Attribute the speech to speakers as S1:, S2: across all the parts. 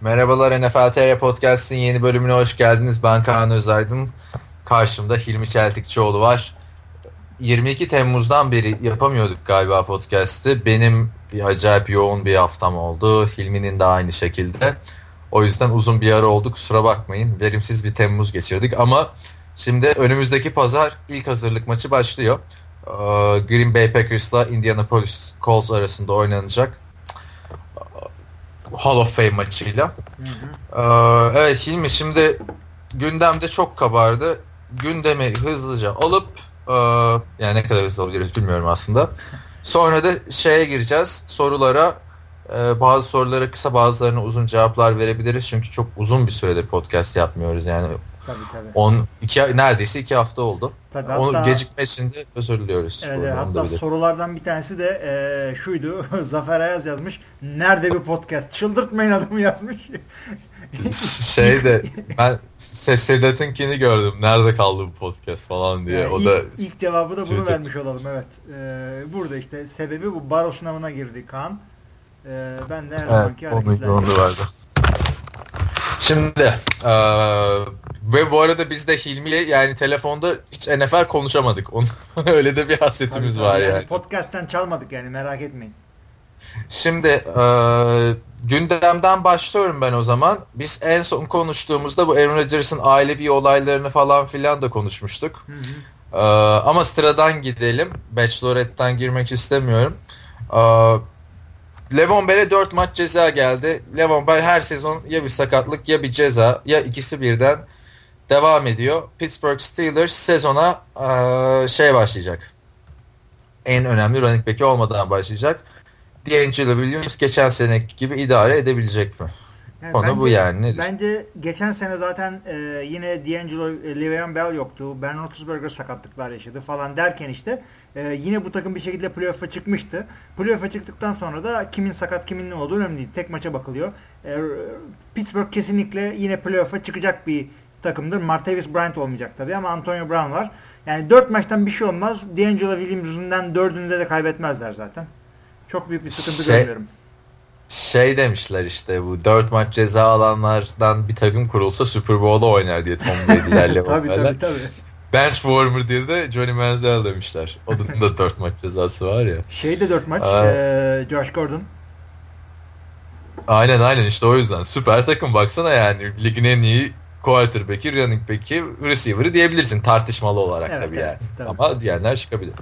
S1: Merhabalar NFL TR Podcast'in yeni bölümüne hoş geldiniz. Ben Kaan Özaydın. Karşımda Hilmi Çeltikçioğlu var. 22 Temmuz'dan beri yapamıyorduk galiba podcast'ı. Benim bir acayip yoğun bir haftam oldu. Hilmi'nin de aynı şekilde. O yüzden uzun bir ara oldu kusura bakmayın. Verimsiz bir Temmuz geçirdik ama şimdi önümüzdeki pazar ilk hazırlık maçı başlıyor. Ee, Green Bay Packers'la Indianapolis Colts arasında oynanacak Hall of Fame maçıyla. Ee, evet Hilmi şimdi gündemde çok kabardı. Gündemi hızlıca alıp e, yani ne kadar hızlı olabiliriz bilmiyorum aslında. Sonra da şeye gireceğiz sorulara ee, bazı sorulara kısa bazılarına uzun cevaplar verebiliriz. Çünkü çok uzun bir süredir podcast yapmıyoruz yani.
S2: Tabii tabii.
S1: On, iki, neredeyse iki hafta oldu.
S2: Tabii,
S1: Onu
S2: hatta-
S1: gecikme için de özür diliyoruz.
S2: Evet, hatta sorulardan bir tanesi de e, şuydu. Zafer Ayaz yazmış. Nerede bir podcast? Çıldırtmayın adamı yazmış.
S1: şey de ben Ses Sedat'ınkini gördüm. Nerede kaldı bu podcast falan diye.
S2: Yani
S1: o
S2: ilk,
S1: da
S2: ilk cevabı da bunu
S1: Twitter.
S2: vermiş olalım evet. E, burada işte sebebi bu baro sınavına girdi Kaan. E, ben de her
S1: Evet,
S2: zamanki
S1: onu, onu verdi. Şimdi eee, ve bu arada biz de Hilmi'yle yani telefonda hiç NFL konuşamadık. Onun, öyle de bir hasretimiz
S2: tabii.
S1: var
S2: yani.
S1: yani.
S2: Podcast'ten çalmadık yani merak etmeyin.
S1: Şimdi eee, gündemden başlıyorum ben o zaman. Biz en son konuştuğumuzda bu Aaron Rodgers'ın ailevi olaylarını falan filan da konuşmuştuk.
S2: Hı hı.
S1: Eee, ama sıradan gidelim. Bachelorette'den girmek istemiyorum. Eee Levon Bell'e 4 maç ceza geldi. Levon Bell her sezon ya bir sakatlık ya bir ceza ya ikisi birden devam ediyor. Pittsburgh Steelers sezona eee, şey başlayacak. En önemli running back'i olmadan başlayacak. D'Angelo Williams geçen seneki gibi idare edebilecek mi?
S2: Yani
S1: Konu bu yani. Nedir?
S2: Bence geçen sene zaten e, yine D'Angelo e, Le'Veon Bell yoktu. Ben Roethlisberger sakatlıklar yaşadı falan derken işte e, yine bu takım bir şekilde playoff'a çıkmıştı. Playoff'a çıktıktan sonra da kimin sakat kimin ne olduğu önemli değil. Tek maça bakılıyor. E, Pittsburgh kesinlikle yine playoff'a çıkacak bir takımdır. Martavis Bryant olmayacak tabii ama Antonio Brown var. Yani 4 maçtan bir şey olmaz. D'Angelo Williams yüzünden dördünde de kaybetmezler zaten. Çok büyük bir sıkıntı
S1: Şey-
S2: görmüyorum.
S1: Şey demişler işte bu 4 maç ceza alanlardan bir takım kurulsa Super Bowl'da oynar diye Tom Brady'ler Levon
S2: tabii tabii tabii.
S1: Bench warmer diye de Johnny Manziel demişler. Onun da 4 maç cezası var ya.
S2: Şeyde 4 maç.
S1: Aa.
S2: e, Josh Gordon.
S1: Aynen aynen işte o yüzden. Süper takım baksana yani. Ligin en iyi quarterback'i, running back'i, receiver'ı diyebilirsin tartışmalı olarak
S2: Evet,
S1: tabii
S2: evet,
S1: yani.
S2: tabii.
S1: Ama diyenler çıkabilir.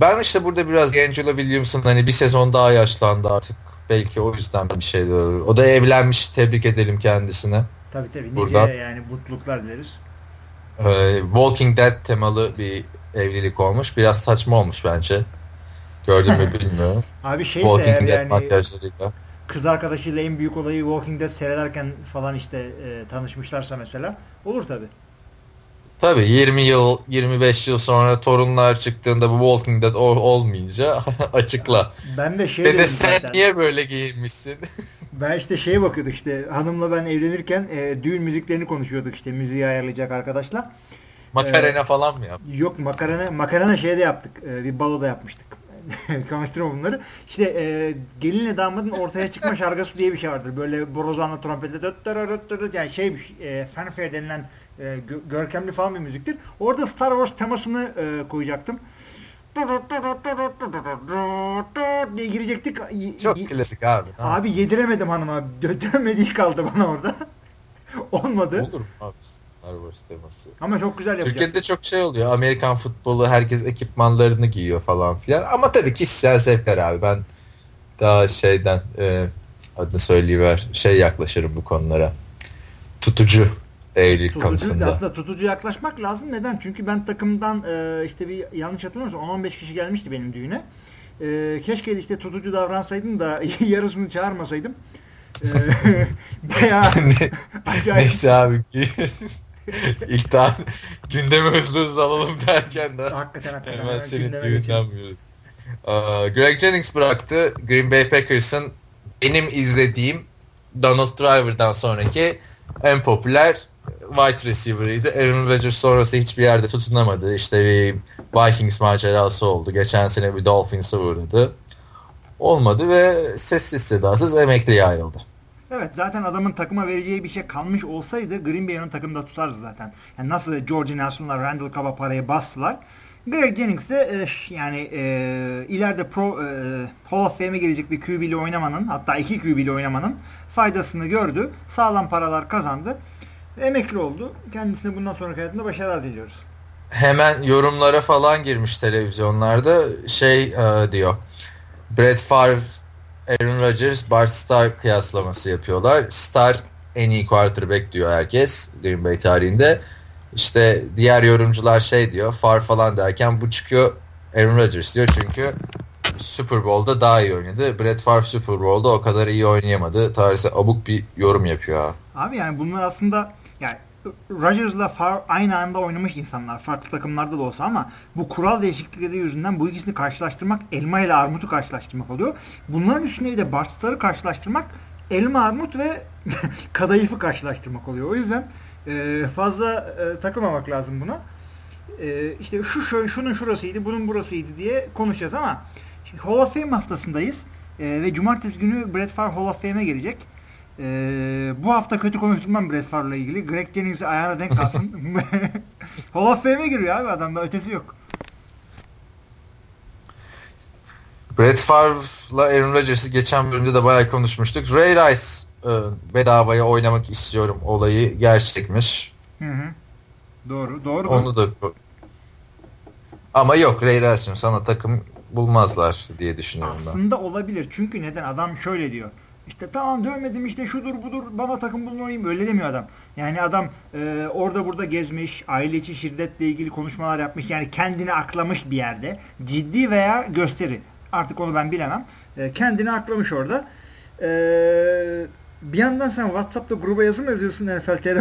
S1: Ben işte burada biraz Angelo Williams'ın hani bir sezon daha yaşlandı artık. Belki o yüzden bir şey olur. O da evlenmiş. Tebrik edelim kendisine.
S2: Tabii tabii. Nice
S1: Buradan-
S2: yani mutluluklar dileriz.
S1: Ee, Walking Dead temalı bir evlilik olmuş. Biraz saçma olmuş bence. Gördün mü bilmiyorum.
S2: Abi şeyse
S1: Walking Dead
S2: yani
S1: makyajlarıyla.
S2: Kız arkadaşıyla en büyük olayı Walking Dead seyrederken falan işte e, tanışmışlarsa mesela olur tabii.
S1: Tabii 20 yıl, 25 yıl sonra torunlar çıktığında bu Walking Dead ol- olmayınca açıkla.
S2: Ben de şey
S1: Dede sen
S2: zaten.
S1: niye böyle giyinmişsin?
S2: Ben işte şeye bakıyorduk işte hanımla ben evlenirken e, düğün müziklerini konuşuyorduk işte müziği ayarlayacak arkadaşla.
S1: Makarena falan mı yaptın?
S2: Yok makarana makarana şeyde yaptık. E, bir baloda yapmıştık. Konuşturma bunları. İşte e, gelinle damadın ortaya çıkma şarkısı diye bir şey vardır. Böyle borazanla trompette döt döt döt döt yani şey e, fanfare denilen e, gö- görkemli falan bir müziktir. Orada Star Wars temasını e, koyacaktım. diye girecektik.
S1: Çok klasik abi.
S2: Abi yediremedim hanıma. Dö- Dönmediği kaldı bana orada. Olmadı.
S1: Olur abi Wars teması?
S2: Ama çok güzel yapacak.
S1: Türkiye'de çok şey oluyor. Amerikan futbolu herkes ekipmanlarını giyiyor falan filan. Ama tabii kişisel zevkler abi. Ben daha şeyden e, adını söyleyiver şey yaklaşırım bu konulara. Tutucu evlilik
S2: Tutucu,
S1: konusunda.
S2: aslında tutucu yaklaşmak lazım. Neden? Çünkü ben takımdan e, işte bir yanlış hatırlamıyorsam 10-15 kişi gelmişti benim düğüne. E, keşke işte tutucu davransaydım da yarısını çağırmasaydım. E, bayağı acayip.
S1: Neyse abi. İlk daha gündemi hızlı hızlı alalım derken de
S2: Hakikaten hakikaten.
S1: hemen
S2: geçelim.
S1: düğünden Greg Jennings bıraktı. Green Bay Packers'ın benim izlediğim Donald Driver'dan sonraki en popüler wide receiver'ıydı. Aaron Rodgers sonrası hiçbir yerde tutunamadı. İşte bir Vikings macerası oldu. Geçen sene bir Dolphins'e uğradı. Olmadı ve sessiz sedasız emekliye ayrıldı.
S2: Evet zaten adamın takıma vereceği bir şey kalmış olsaydı Green Bay onun takımda tutardı zaten. Yani nasıl George Nelson'la Randall Cobb'a parayı bastılar. Greg Jennings de e, yani e, ileride pro e, Hall of Fame'e girecek bir QB ile oynamanın hatta iki QB ile oynamanın faydasını gördü. Sağlam paralar kazandı. Emekli oldu. Kendisine bundan sonraki hayatında başarılar diliyoruz.
S1: Hemen yorumlara falan girmiş televizyonlarda şey e, diyor. Brett Favre, Aaron Rodgers, Bart Starr kıyaslaması yapıyorlar. Starr en iyi quarterback diyor herkes Green Bay tarihinde. İşte diğer yorumcular şey diyor far falan derken bu çıkıyor Aaron Rodgers diyor çünkü Super Bowl'da daha iyi oynadı. Brett Favre Super Bowl'da o kadar iyi oynayamadı. Tarihse abuk bir yorum yapıyor
S2: abi. Abi yani bunlar aslında yani Rodgers'la Favre aynı anda oynamış insanlar. Farklı takımlarda da olsa ama bu kural değişiklikleri yüzünden bu ikisini karşılaştırmak elma ile armutu karşılaştırmak oluyor. Bunların üstüne bir de Bart Starr'ı karşılaştırmak elma armut ve kadayıfı karşılaştırmak oluyor. O yüzden e, fazla e, takılmamak lazım buna. E, işte şu, şu şunun şurasıydı, bunun burasıydı diye konuşacağız ama Hall of Fame haftasındayız. E, ve cumartesi günü Brett Favre Hall of Fame'e gelecek. E, bu hafta kötü konuştum Brett Favre'la ilgili. Greg Jennings'i ayağına denk kalsın. Hall of Fame'e giriyor abi adamda ötesi yok.
S1: Brett Favre'la Aaron Rodgers'ı geçen bölümde de bayağı konuşmuştuk. Ray Rice e, bedavaya oynamak istiyorum olayı gerçekmiş.
S2: Hı hı. Doğru, doğru.
S1: Onu da ama yok Ray Rice'ın sana takım bulmazlar diye düşünüyorum
S2: Aslında ben. Aslında olabilir. Çünkü neden? Adam şöyle diyor. İşte tamam dövmedim işte şudur budur bana takım bulmayayım öyle demiyor adam. Yani adam e, orada burada gezmiş, aile içi şiddetle ilgili konuşmalar yapmış. Yani kendini aklamış bir yerde. Ciddi veya gösteri. Artık onu ben bilemem. E, kendini aklamış orada. E, bir yandan sen WhatsApp'ta gruba yazı mı yazıyorsun NFL TR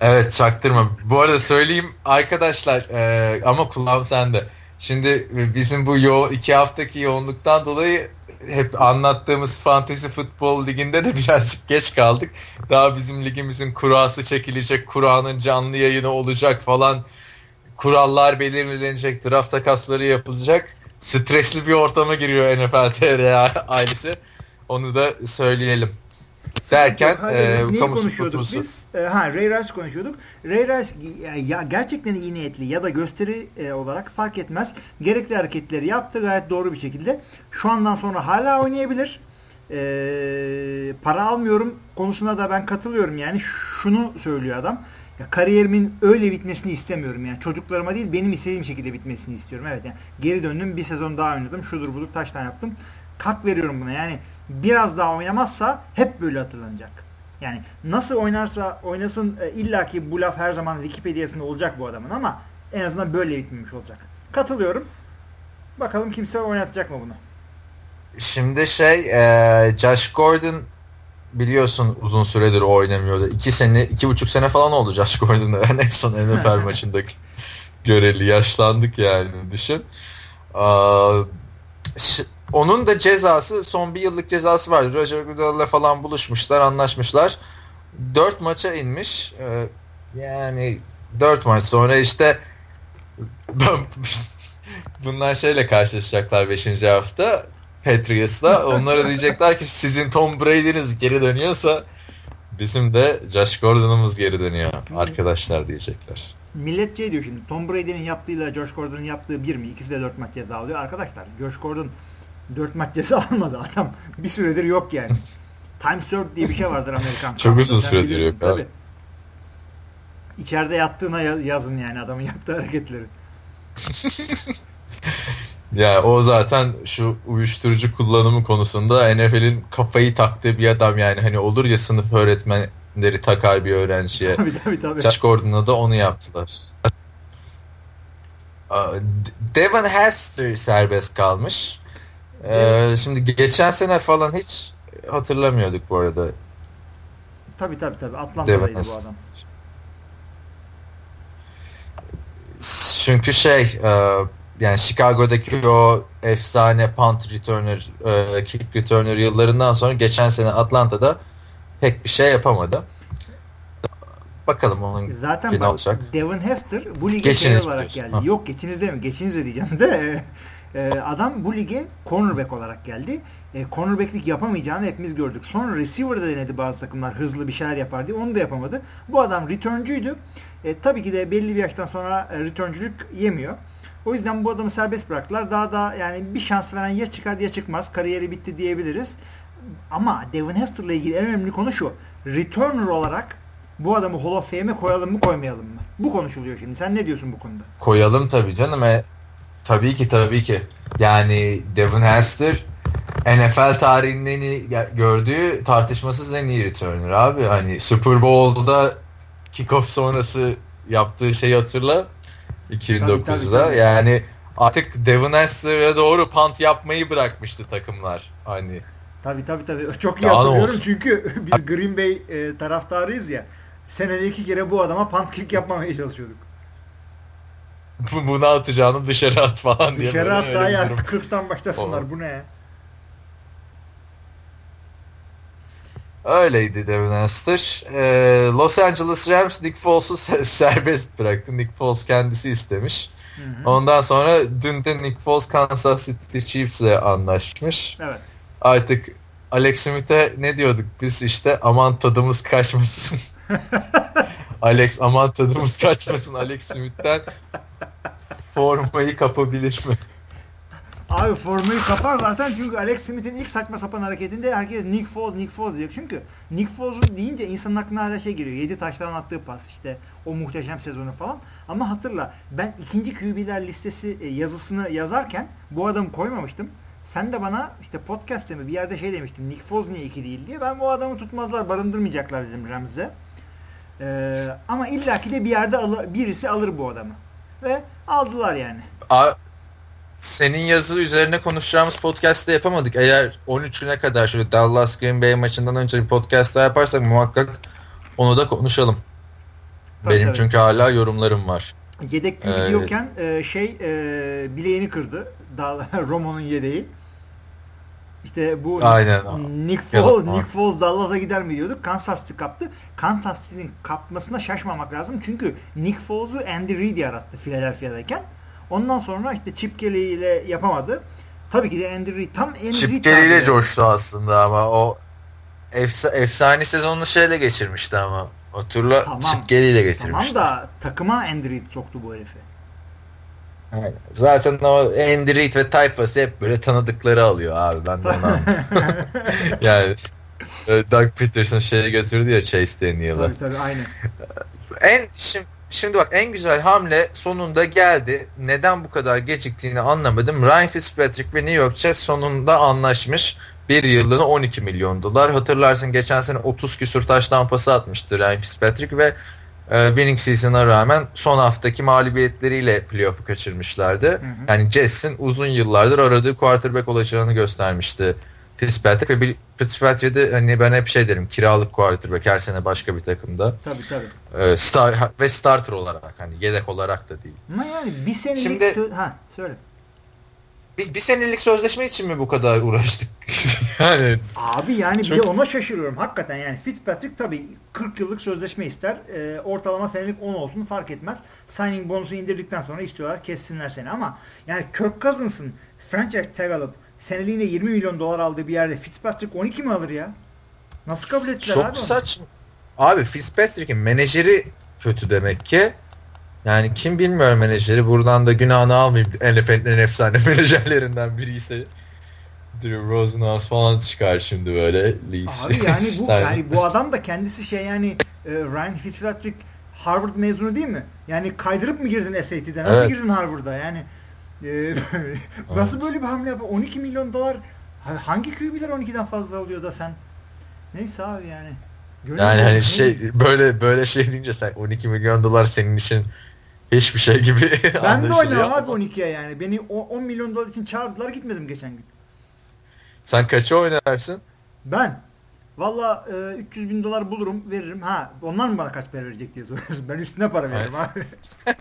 S1: Evet çaktırma. Bu arada söyleyeyim arkadaşlar e, ama kulağım sende. Şimdi bizim bu yo iki haftaki yoğunluktan dolayı hep anlattığımız Fantasy Futbol Ligi'nde de birazcık geç kaldık. Daha bizim ligimizin kurası çekilecek, kuranın canlı yayını olacak falan. Kurallar belirlenecek, draft takasları yapılacak. Stresli bir ortama giriyor NFL TR ailesi. Onu da söyleyelim. Derken
S2: e, neyi konuşuyorduk biz? E, ha Ray Rice konuşuyorduk. Ray Rice ya, gerçekten iyi niyetli ya da gösteri e, olarak fark etmez. Gerekli hareketleri yaptı gayet doğru bir şekilde. Şu andan sonra hala oynayabilir. E, para almıyorum konusuna da ben katılıyorum. Yani şunu söylüyor adam. Ya kariyerimin öyle bitmesini istemiyorum yani çocuklarıma değil benim istediğim şekilde bitmesini istiyorum. Evet yani geri döndüm bir sezon daha oynadım şudur budur taştan yaptım. Hak veriyorum buna yani biraz daha oynamazsa hep böyle hatırlanacak. Yani nasıl oynarsa oynasın e, illaki bu laf her zaman Wikipedia'sında olacak bu adamın ama en azından böyle bitmemiş olacak. Katılıyorum. Bakalım kimse oynatacak mı bunu?
S1: Şimdi şey e, Josh Gordon biliyorsun uzun süredir oynamıyordu. İki sene, iki buçuk sene falan oldu Josh Gordon'da. en son NFL maçındaki göreli yaşlandık yani düşün. Aa, onun da cezası son bir yıllık cezası vardı. Roger Goodell'le falan buluşmuşlar, anlaşmışlar. Dört maça inmiş. Ee, yani dört maç sonra işte bunlar şeyle karşılaşacaklar beşinci hafta. Patriots'la. Onlara diyecekler ki sizin Tom Brady'niz geri dönüyorsa bizim de Josh Gordon'umuz geri dönüyor arkadaşlar diyecekler.
S2: Millet şey diyor şimdi Tom Brady'nin yaptığıyla Josh Gordon'un yaptığı bir mi? İkisi de dört maç ceza alıyor. Arkadaşlar Josh Gordon 4 maç ceza almadı adam. Bir süredir yok yani. Time served diye bir şey vardır Amerikan.
S1: Çok uzun süredir yok
S2: tabii. İçeride yattığına yazın yani adamın yaptığı hareketleri.
S1: ya o zaten şu uyuşturucu kullanımı konusunda NFL'in kafayı taktığı bir adam yani hani olur ya sınıf öğretmenleri takar bir öğrenciye.
S2: Tabii tabii tabii.
S1: Josh Gordon'a da onu yaptılar. Devon Hester serbest kalmış. Ee, şimdi geçen sene falan hiç hatırlamıyorduk bu arada.
S2: Tabi tabi tabi Atlanta'daydı bu adam.
S1: Çünkü şey e, yani Chicago'daki o efsane punt returner, e, kick returner yıllarından sonra geçen sene Atlanta'da pek bir şey yapamadı. Bakalım onun
S2: Zaten bak, olacak. Devon Hester bu lige şey olarak geldi. Yok geçinizde mi? Geçinizde diyeceğim de E, adam bu lige cornerback olarak geldi. E, cornerbacklik yapamayacağını hepimiz gördük. Sonra receiver'da denedi bazı takımlar hızlı bir şeyler yapar diye. Onu da yapamadı. Bu adam returncuydu. E, tabii ki de belli bir yaştan sonra e, returncülük yemiyor. O yüzden bu adamı serbest bıraktılar. Daha da yani bir şans veren ya çıkar ya çıkmaz. Kariyeri bitti diyebiliriz. Ama Devin Hester ile ilgili en önemli konu şu. Returner olarak bu adamı Hall of Fame'e koyalım mı koymayalım mı? Bu konuşuluyor şimdi. Sen ne diyorsun bu konuda?
S1: Koyalım tabii canım. E, tabii ki tabii ki. Yani Devin Hester NFL tarihinin en iyi gördüğü tartışmasız en iyi returner abi. Hani Super Bowl'da kickoff sonrası yaptığı şeyi hatırla. 2009'da. Tabii, tabii, tabii. Yani artık Devin Hester'a doğru punt yapmayı bırakmıştı takımlar. Hani
S2: Tabii tabii tabii. Çok iyi Daha hatırlıyorum çünkü biz Green Bay e, taraftarıyız ya. Senede iki kere bu adama punt kick yapmamaya çalışıyorduk.
S1: Bunu atacağını dışarı at falan
S2: diye. Dışarı at daha ya. 40'tan başlasınlar. Bu ne
S1: Öyleydi Devin Hester. Ee, Los Angeles Rams Nick Foles'u serbest bıraktı. Nick Foles kendisi istemiş. Hı hı. Ondan sonra dün de Nick Foles Kansas City Chiefs'le anlaşmış. Evet. Artık Alex Smith'e ne diyorduk biz işte aman tadımız kaçmasın. Alex aman tadımız kaçmasın Alex Smith'ten formayı kapabilir mi?
S2: Abi formayı kapar zaten çünkü Alex Smith'in ilk saçma sapan hareketinde herkes Nick Foles, Nick Foles diyecek. Çünkü Nick Foles deyince insanın aklına hala şey geliyor. 7 taştan attığı pas işte o muhteşem sezonu falan. Ama hatırla ben ikinci QB'ler listesi e, yazısını yazarken bu adamı koymamıştım. Sen de bana işte podcast'te mi bir yerde şey demiştin. Nick Foles niye iki değil diye. Ben bu adamı tutmazlar, barındırmayacaklar dedim Rams'e. Ee, ama illaki de bir yerde al birisi alır bu adamı. Ve aldılar yani.
S1: A senin yazı üzerine konuşacağımız podcast'te yapamadık. Eğer 13'üne kadar şöyle Dallas Green Bay maçından önce bir podcast daha yaparsak muhakkak onu da konuşalım. Tabii, Benim tabii. çünkü hala yorumlarım var.
S2: Yedek gibi ee, diyorken e, şey e, bileğini kırdı. Romo'nun yedeği. İşte bu
S1: Aynen.
S2: Nick Foles, Nick Foles Dallas'a gider mi diyorduk. Kansas City kaptı. Kansas City'nin kapmasına şaşmamak lazım. Çünkü Nick Foles'u Andy Reid yarattı Philadelphia'dayken. Ondan sonra işte Chip Kelly ile yapamadı. Tabii ki de Andy Reid tam Andy
S1: Chip Reid Kelly ile coştu aslında ama o efsa efsane sezonunu şeyle geçirmişti ama. O turla tamam, Chip Kelly ile getirmişti.
S2: Tamam da takıma Andy Reid soktu bu herifi.
S1: Aynen. Zaten o Andy Reid ve tayfası hep böyle tanıdıkları alıyor abi ben de onu Yani e, Doug Peterson şeye götürdü ya Chase Daniel'ı.
S2: Tabii tabii aynen.
S1: En şimdi, şimdi bak en güzel hamle sonunda geldi. Neden bu kadar geciktiğini anlamadım. Ryan Fitzpatrick ve New York Jets sonunda anlaşmış. Bir yıllığına 12 milyon dolar. Hatırlarsın geçen sene 30 küsur taş tampası atmıştı Ryan Fitzpatrick ve e, winning season'a rağmen son haftaki mağlubiyetleriyle playoff'u kaçırmışlardı. Hı hı. Yani Jets'in uzun yıllardır aradığı quarterback olacağını göstermişti Fitzpatrick ve Fitzpatrick'de hani ben hep şey derim kiralık quarterback her sene başka bir takımda.
S2: Tabii tabii.
S1: E, star ve starter olarak hani yedek olarak da değil.
S2: Ama yani bir senelik Şimdi, ha söyle.
S1: Bir, bir senelik sözleşme için mi bu kadar uğraştık? yani
S2: Abi yani çok... bir de ona şaşırıyorum. Hakikaten yani Fitzpatrick tabii 40 yıllık sözleşme ister. E, ortalama senelik 10 olsun fark etmez. Signing bonusu indirdikten sonra istiyorlar kessinler seni ama yani Kirk Cousins'ın franchise tag alıp seneliğine 20 milyon dolar aldığı bir yerde Fitzpatrick 12 mi alır ya? Nasıl kabul ettiler
S1: çok abi? Çok saçma. Abi Fitzpatrick'in menajeri kötü demek ki. Yani kim bilmiyor menajeri. Buradan da günahını almayayım. NFL'in en efsane menajerlerinden biri ise Drew Rosenhaus falan çıkar şimdi böyle.
S2: Abi yani bu yani bu adam da kendisi şey yani e, Ryan Fitzpatrick Harvard mezunu değil mi? Yani kaydırıp mı girdin SAT'de? Nasıl evet. girdin Harvard'a? Yani e, nasıl evet. böyle bir hamle yapar? 12 milyon dolar hangi QB'ler 12'den fazla alıyor da sen? Neyse abi yani.
S1: Gönül yani hani şey böyle böyle şey deyince sen 12 milyon dolar senin için hiçbir şey gibi
S2: Ben de oynamam abi 12'ye yani. Beni 10 milyon dolar için çağırdılar gitmedim geçen gün.
S1: Sen kaça oynarsın?
S2: Ben? Valla e, 300 bin dolar bulurum veririm. Ha onlar mı bana kaç para verecek diye soruyorsun. Ben üstüne para veririm abi.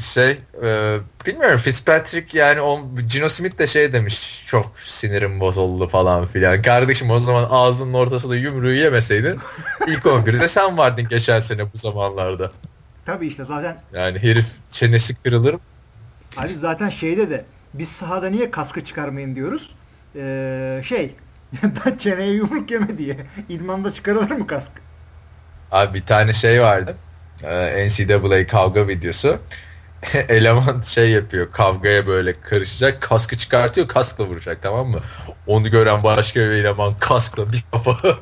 S1: şey e, bilmiyorum Fitzpatrick yani o Gino Smith de şey demiş çok sinirim bozuldu falan filan. Kardeşim o zaman ağzının ortasında yumruğu yemeseydin ilk 11'de sen vardın geçen sene bu zamanlarda.
S2: Tabii işte zaten.
S1: Yani herif çenesi kırılır.
S2: Abi zaten şeyde de biz sahada niye kaskı çıkarmayın diyoruz. Ee, şey çeneye yumruk yeme diye. İdmanda çıkarılır mı kask?
S1: Abi bir tane şey vardı. Ee, NCAA kavga videosu. Eleman şey yapıyor kavgaya böyle karışacak kaskı çıkartıyor kaskla vuracak tamam mı? Onu gören başka bir eleman kaskla bir kafa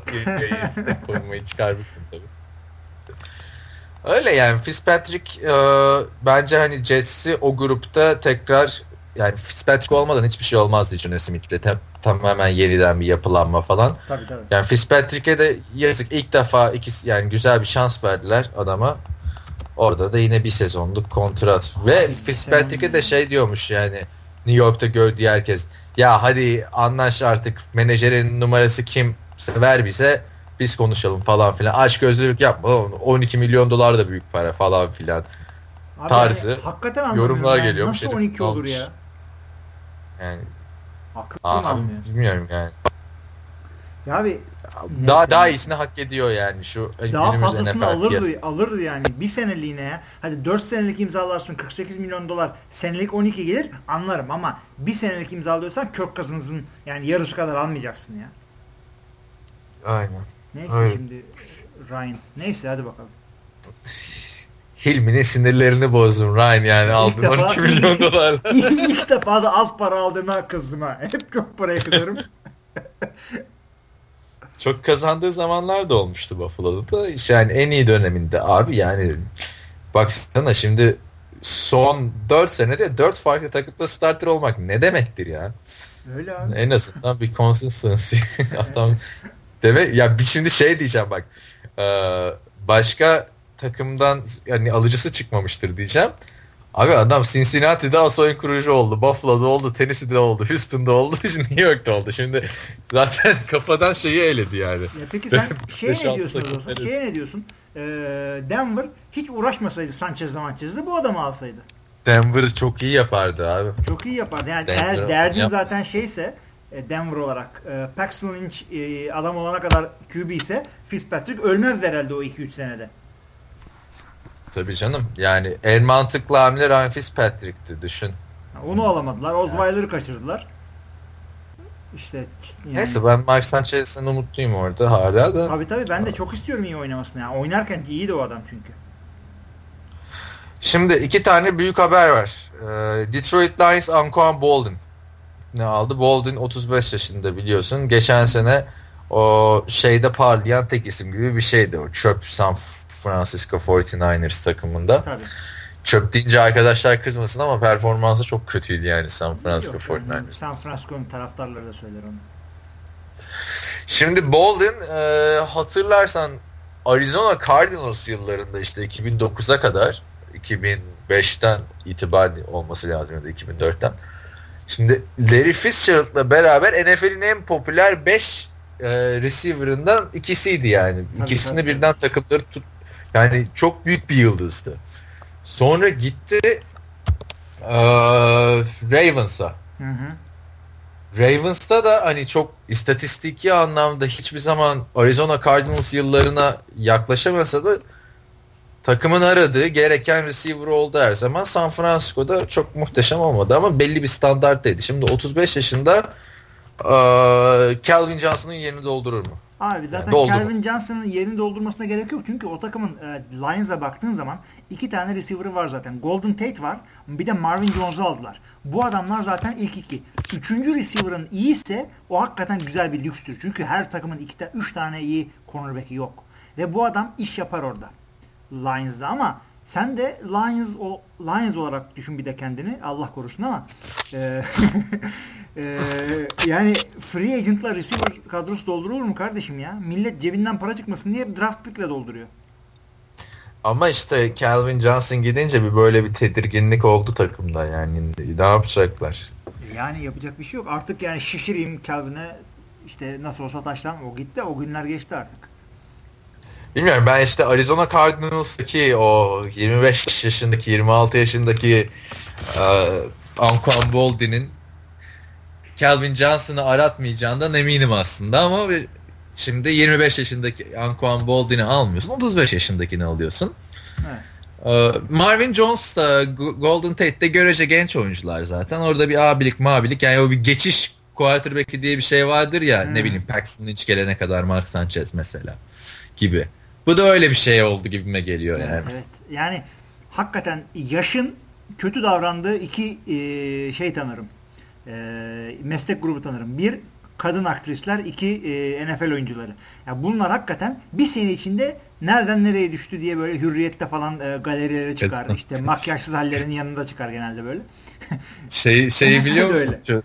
S1: korumayı çıkarmışsın tabii. Öyle yani Fitzpatrick e, bence hani Jets'i o grupta tekrar yani Fitzpatrick olmadan hiçbir şey olmazdı John Smith'le. Tam, tamamen yeniden bir yapılanma falan.
S2: Tabii tabii.
S1: Yani Fitzpatrick'e de yazık ilk defa ikisi yani güzel bir şans verdiler adama. Orada da yine bir sezonluk kontrat. Ve Fitzpatrick'e de şey diyormuş yani New York'ta gördüğü herkes. Ya hadi anlaş artık menajerin numarası kim ver bize biz konuşalım falan filan. Aç gözlülük yapma 12 milyon dolar da büyük para falan filan.
S2: Abi
S1: tarzı
S2: yani hakikaten anlamıyorum
S1: yorumlar
S2: yani.
S1: geliyormuş.
S2: Nasıl
S1: Herif
S2: 12 olur
S1: almış.
S2: ya?
S1: Yani
S2: Aklım
S1: abi
S2: almıyor.
S1: bilmiyorum yani.
S2: Ya abi
S1: Daha
S2: Neyse.
S1: daha iyisini hak ediyor yani şu
S2: daha fazlasını
S1: NFL
S2: alırdı,
S1: piyasası.
S2: alırdı yani. Bir seneliğine ya. Hadi 4 senelik imzalarsın 48 milyon dolar. Senelik 12 gelir anlarım ama bir senelik imzalıyorsan kök kazınızın yani yarısı kadar almayacaksın ya.
S1: Aynen.
S2: Neyse
S1: Aynen.
S2: şimdi Ryan. Neyse hadi bakalım.
S1: Hilmi'nin sinirlerini bozdum Ryan yani aldın
S2: defa-
S1: 12 milyon dolar.
S2: İlk defa da az para aldığıma kızdım ha. Hep çok paraya kızarım.
S1: Çok kazandığı zamanlar da olmuştu Buffalo'da Yani en iyi döneminde abi yani baksana şimdi son 4 senede 4 farklı takımda starter olmak ne demektir ya?
S2: Öyle abi.
S1: En azından bir consistency. Adam demek ya bir şimdi şey diyeceğim bak. Ee, başka takımdan yani alıcısı çıkmamıştır diyeceğim. Abi adam Cincinnati'de as oyun kurucu oldu. Buffalo'da oldu. Tennessee'de oldu. Houston'da oldu. Şimdi New York'ta oldu. Şimdi zaten kafadan şeyi eledi yani.
S2: Ya peki sen şey ne diyorsun. Şey ne diyorsun? Ee, Denver hiç uğraşmasaydı Sanchez'le Manchez'le bu adamı alsaydı.
S1: Denver çok iyi yapardı abi.
S2: Çok iyi yapardı. Yani
S1: Denver
S2: eğer derdin
S1: yapmaz.
S2: zaten şeyse e, Denver olarak e, Paxton Lynch e, adam olana kadar QB ise Fitzpatrick ölmezdi herhalde o 2-3 senede.
S1: Tabii canım. Yani en mantıklı hamle Ryan Fitzpatrick'ti düşün.
S2: Onu alamadılar. Osweiler'ı kaçırdılar. İşte yani,
S1: Neyse ben Mark Sanchez'den umutluyum orada hala da.
S2: Tabii tabii ben de çok istiyorum iyi oynamasını. Yani oynarken iyiydi o adam çünkü.
S1: Şimdi iki tane büyük haber var. Ee, Detroit Lions Anquan Bolden ne aldı? Bolden 35 yaşında biliyorsun. Geçen sene o şeyde parlayan tek isim gibi bir şeydi. O çöp San Francisco 49ers takımında.
S2: Tabii.
S1: Çöp deyince arkadaşlar kızmasın ama performansı çok kötüydü yani San Francisco
S2: Yok,
S1: 49ers.
S2: San Francisco'nun taraftarları da söyler onu.
S1: Şimdi Bolden e, hatırlarsan Arizona Cardinals yıllarında işte 2009'a kadar 2005'ten itibaren olması lazım ya da 2004'ten. Şimdi Larry Fitzgerald'la beraber NFL'in en popüler 5 e, receiver'ından ikisiydi yani.
S2: Tabii,
S1: İkisini
S2: tabii.
S1: birden takımları tut yani çok büyük bir yıldızdı. Sonra gitti e, Ravens'a. Ravens'ta da hani çok istatistiki anlamda hiçbir zaman Arizona Cardinals yıllarına yaklaşamasa da takımın aradığı gereken receiver oldu her zaman. San Francisco'da çok muhteşem olmadı ama belli bir standarttaydı. Şimdi 35 yaşında Calvin Johnson'ın yerini doldurur mu?
S2: Abi zaten
S1: doldurmaz.
S2: Calvin Johnson'ın yerini doldurmasına gerek yok. Çünkü o takımın e, Lions'a baktığın zaman iki tane receiver'ı var zaten. Golden Tate var. Bir de Marvin Jones'u aldılar. Bu adamlar zaten ilk iki. Üçüncü receiver'ın iyiyse o hakikaten güzel bir lükstür. Çünkü her takımın iki tane, üç tane iyi cornerback'i yok. Ve bu adam iş yapar orada. Lions'da ama sen de Lions o Lions olarak düşün bir de kendini. Allah korusun ama e, e, yani free agent'la receiver kadrosu doldurulur mu kardeşim ya? Millet cebinden para çıkmasın diye draft pick'le dolduruyor.
S1: Ama işte Calvin Johnson gidince bir böyle bir tedirginlik oldu takımda yani ne yapacaklar?
S2: Yani yapacak bir şey yok. Artık yani şişireyim Calvin'e işte nasıl olsa taşlan o gitti. O günler geçti artık.
S1: Bilmiyorum ben işte Arizona Cardinals'taki o 25 yaşındaki 26 yaşındaki e, Anquan Boldin'in Calvin Johnson'ı aratmayacağından eminim aslında ama şimdi 25 yaşındaki Anquan Boldin'i almıyorsun 35 yaşındakini alıyorsun.
S2: Evet.
S1: Ee, Marvin Jones da Golden Tate'de görece genç oyuncular zaten. Orada bir abilik mabilik yani o bir geçiş quarterback'i diye bir şey vardır ya hmm. ne bileyim Paxton hiç gelene kadar Mark Sanchez mesela gibi. Bu da öyle bir şey oldu gibime geliyor yani.
S2: Evet, Yani hakikaten yaşın kötü davrandığı iki e, şey tanırım. E, meslek grubu tanırım. Bir kadın aktrisler, iki e, NFL oyuncuları. Ya bunlar hakikaten bir sene içinde nereden nereye düştü diye böyle hürriyette falan e, galerilere çıkar. işte makyajsız hallerinin yanında çıkar genelde böyle.
S1: şey şeyi biliyor musun? Öyle.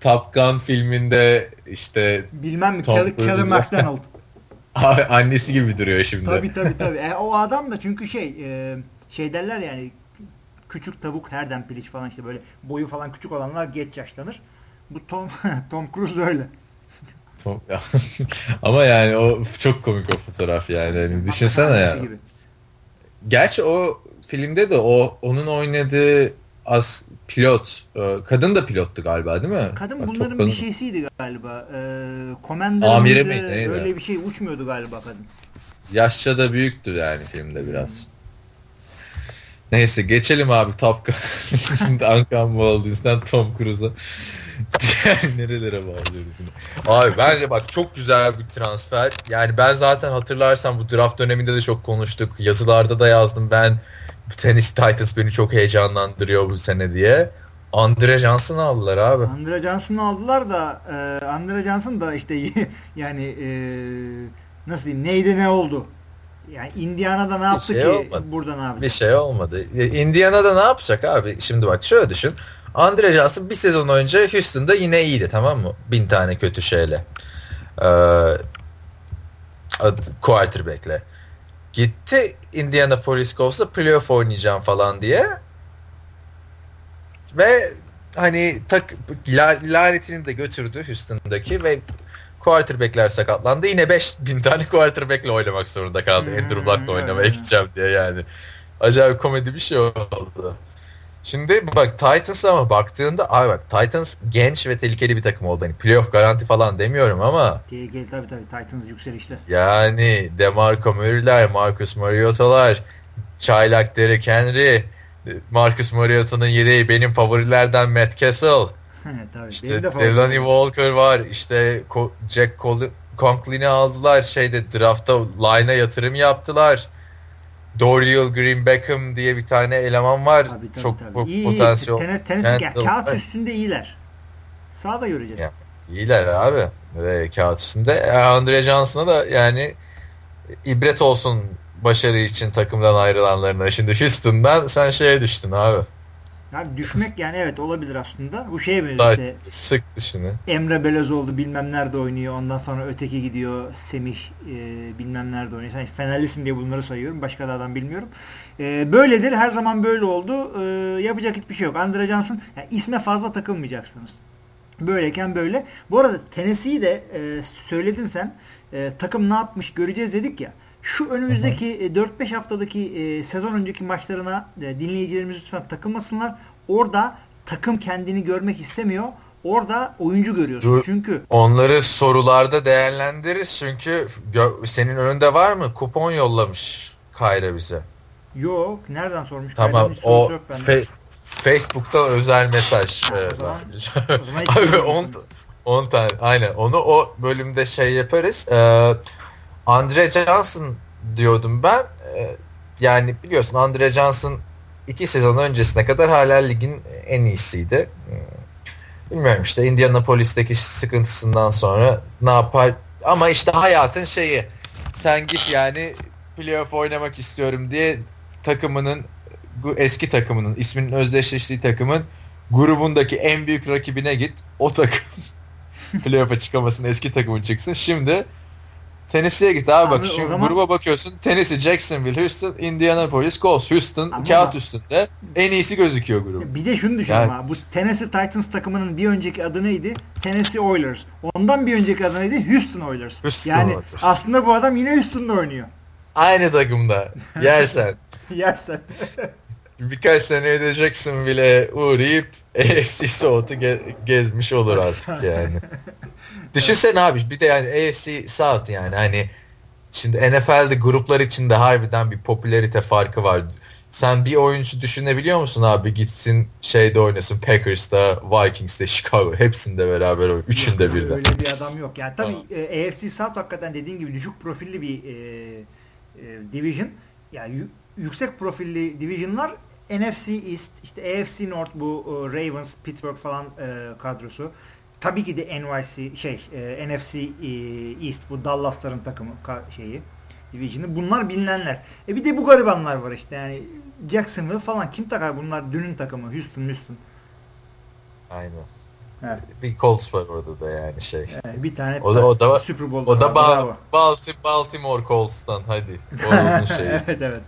S1: Top Gun filminde işte
S2: bilmem mi Kelly, McDonald.
S1: Annesi gibi duruyor şimdi.
S2: Tabii tabii tabii. E, o adam da çünkü şey e, şey derler yani küçük tavuk herden piliç falan işte böyle boyu falan küçük olanlar geç yaşlanır. Bu Tom Tom Cruise öyle.
S1: Tom, Ama yani o çok komik o fotoğraf yani. yani düşünsene ya. Gibi. Gerçi o filmde de o onun oynadığı as pilot e, kadın da pilottu galiba değil mi?
S2: Kadın bunların bir şeysiydi galiba. Ee, Commander Amiri miydi? Öyle bir şey uçmuyordu galiba kadın.
S1: Yaşça da büyüktü yani filmde biraz. Neyse geçelim abi Top Gun. Uncan Tom Cruise'a. Nerelere bağlıyoruz yine. Abi bence bak çok güzel bir transfer. Yani ben zaten hatırlarsam bu draft döneminde de çok konuştuk. Yazılarda da yazdım ben. Tennessee Titans beni çok heyecanlandırıyor bu sene diye. Andre Johnson'ı aldılar abi.
S2: Andre Johnson'ı aldılar da e, Andre Johnson da işte yani e, nasıl diyeyim neydi ne oldu? Yani Indiana'da ne yaptı şey ki olmadı. burada ne yapacak?
S1: Bir şey olmadı. Indiana'da ne yapacak abi? Şimdi bak şöyle düşün. Andre Johnson bir sezon önce Houston'da yine iyiydi tamam mı? Bin tane kötü şeyle. Ee, quarterback'le. Gitti Indianapolis Colts'a playoff oynayacağım falan diye. Ve hani tak lanetini de götürdü Houston'daki ve quarterback'ler sakatlandı. Yine 5000 tane quarterback'le oynamak zorunda kaldı. Hmm, Andrew Luck'la oynamaya gideceğim diye yani. Acayip komedi bir şey oldu. Şimdi bak Titans ama baktığında ay bak Titans genç ve tehlikeli bir takım oldu. Hani playoff garanti falan demiyorum ama.
S2: Tehlikeli tabii tabii Titans yükselişte.
S1: Yani DeMarco Murray'ler, Marcus Mariota'lar, Çaylak Derek Henry, Marcus Mariota'nın yedeği benim favorilerden Matt Castle. tabii, işte Delaney Walker var. İşte Jack Conklin'i aldılar. Şeyde draftta line'a yatırım yaptılar. Dorial Green Beckham diye bir tane eleman var. Tabii, tabii, Çok tabii.
S2: İyi, potansiyel. Tenis, tenis, Kendall, kağıt üstünde iyiler. Sağda göreceğiz. Ya,
S1: iyiler abi. Ve kağıt üstünde. Andre Johnson'a da yani ibret olsun başarı için takımdan ayrılanlarına. Şimdi Houston'dan sen şeye düştün abi.
S2: Abi düşmek yani evet olabilir aslında. Bu şey mi işte
S1: sık dışını.
S2: Emre Belözoğlu bilmem nerede oynuyor. Ondan sonra öteki gidiyor. Semih e, bilmem nerede oynuyor. Sen Fenerlisin diye bunları sayıyorum. Başka da adam bilmiyorum. E, böyledir. Her zaman böyle oldu. E, yapacak hiçbir şey yok. Andre Johnson yani isme fazla takılmayacaksınız. Böyleyken böyle. Bu arada Tennessee'yi de e, söyledin sen. E, takım ne yapmış göreceğiz dedik ya. Şu önümüzdeki hı hı. 4-5 e, haftadaki e, sezon önceki maçlarına e, dinleyicilerimiz lütfen takılmasınlar. Orada takım kendini görmek istemiyor. Orada oyuncu görüyorsun. Çünkü
S1: onları sorularda değerlendiririz. Çünkü senin önünde var mı? Kupon yollamış Kayra bize.
S2: Yok. Nereden sormuş?
S1: Tamam. O fe, Facebook'ta özel mesaj. Ha, o zaman, o zaman 10 tane. Aynen. Onu o bölümde şey yaparız. Ee, Andre Johnson diyordum ben. Ee, yani biliyorsun Andre Johnson iki sezon öncesine kadar hala ligin en iyisiydi. Hmm. Bilmiyorum işte Indianapolis'teki sıkıntısından sonra ne yapar ama işte hayatın şeyi sen git yani playoff oynamak istiyorum diye takımının eski takımının isminin özdeşleştiği takımın grubundaki en büyük rakibine git o takım playoff'a çıkamasın eski takımın çıksın. Şimdi Tennessee'ye git abi, abi bak şu zaman... gruba bakıyorsun. Tennessee, Jacksonville, Houston, Indianapolis, Colts. Houston abi kağıt üstünde en iyisi gözüküyor grup.
S2: Bir de şunu düşün yani... ama bu Tennessee Titans takımının bir önceki adı neydi? Tennessee Oilers. Ondan bir önceki adı neydi? Houston Oilers. Houston yani Oilers. aslında bu adam yine Houston'da oynuyor.
S1: Aynı takımda. Yersen.
S2: Yersen.
S1: Birkaç sene de Jacksonville'e uğrayıp AFC South'u ge- gezmiş olur artık yani. Düşünsene abi bir de yani AFC South yani hani şimdi NFL'de gruplar içinde harbiden bir popülerite farkı var. sen bir oyuncu düşünebiliyor musun abi gitsin şeyde oynasın Packers'ta, Vikings'te, Chicago hepsinde beraber oyun. Üçünde
S2: Yok,
S1: birden.
S2: Öyle bir adam yok. Yani tabii e, AFC South hakikaten dediğin gibi düşük profilli bir e, e, division. Yani yü- yüksek profilli divisionlar NFC East, işte AFC North bu e, Ravens, Pittsburgh falan e, kadrosu. Tabii ki de NYC şey e, NFC e, East bu Dallas'ların takımı şeyi division'ı. Bunlar bilinenler. E bir de bu garibanlar var işte yani Jacksonville falan kim takar bunlar dünün takımı Houston Houston.
S1: Aynen.
S2: Evet.
S1: Bir Colts var orada da yani şey.
S2: E, bir tane
S1: O da o da
S2: Super Bowl'da
S1: o da ba-
S2: bravo.
S1: Balti- Baltimore Colts'tan hadi. Onun şeyi.
S2: evet evet.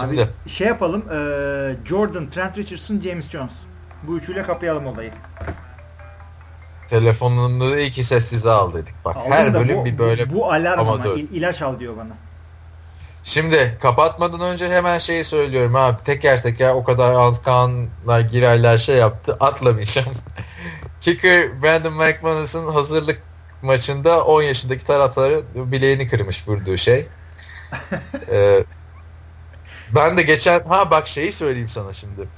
S1: Şimdi
S2: Abi şey yapalım. eee, Jordan, Trent Richardson, James Jones. Bu üçüyle kapayalım olayı.
S1: telefonunu iki sessize al dedik. Bak
S2: Aldım
S1: her
S2: da
S1: bölüm
S2: bu,
S1: bir böyle
S2: bu, alarm ama
S1: amatör.
S2: il- ilaç al diyor bana.
S1: Şimdi kapatmadan önce hemen şeyi söylüyorum abi. Teker teker o kadar Antkanlar girerler şey yaptı. Atlamayacağım. Kicker Brandon McManus'ın hazırlık maçında 10 yaşındaki taraftarı bileğini kırmış vurduğu şey. Ee, ben de geçen ha bak şeyi söyleyeyim sana şimdi.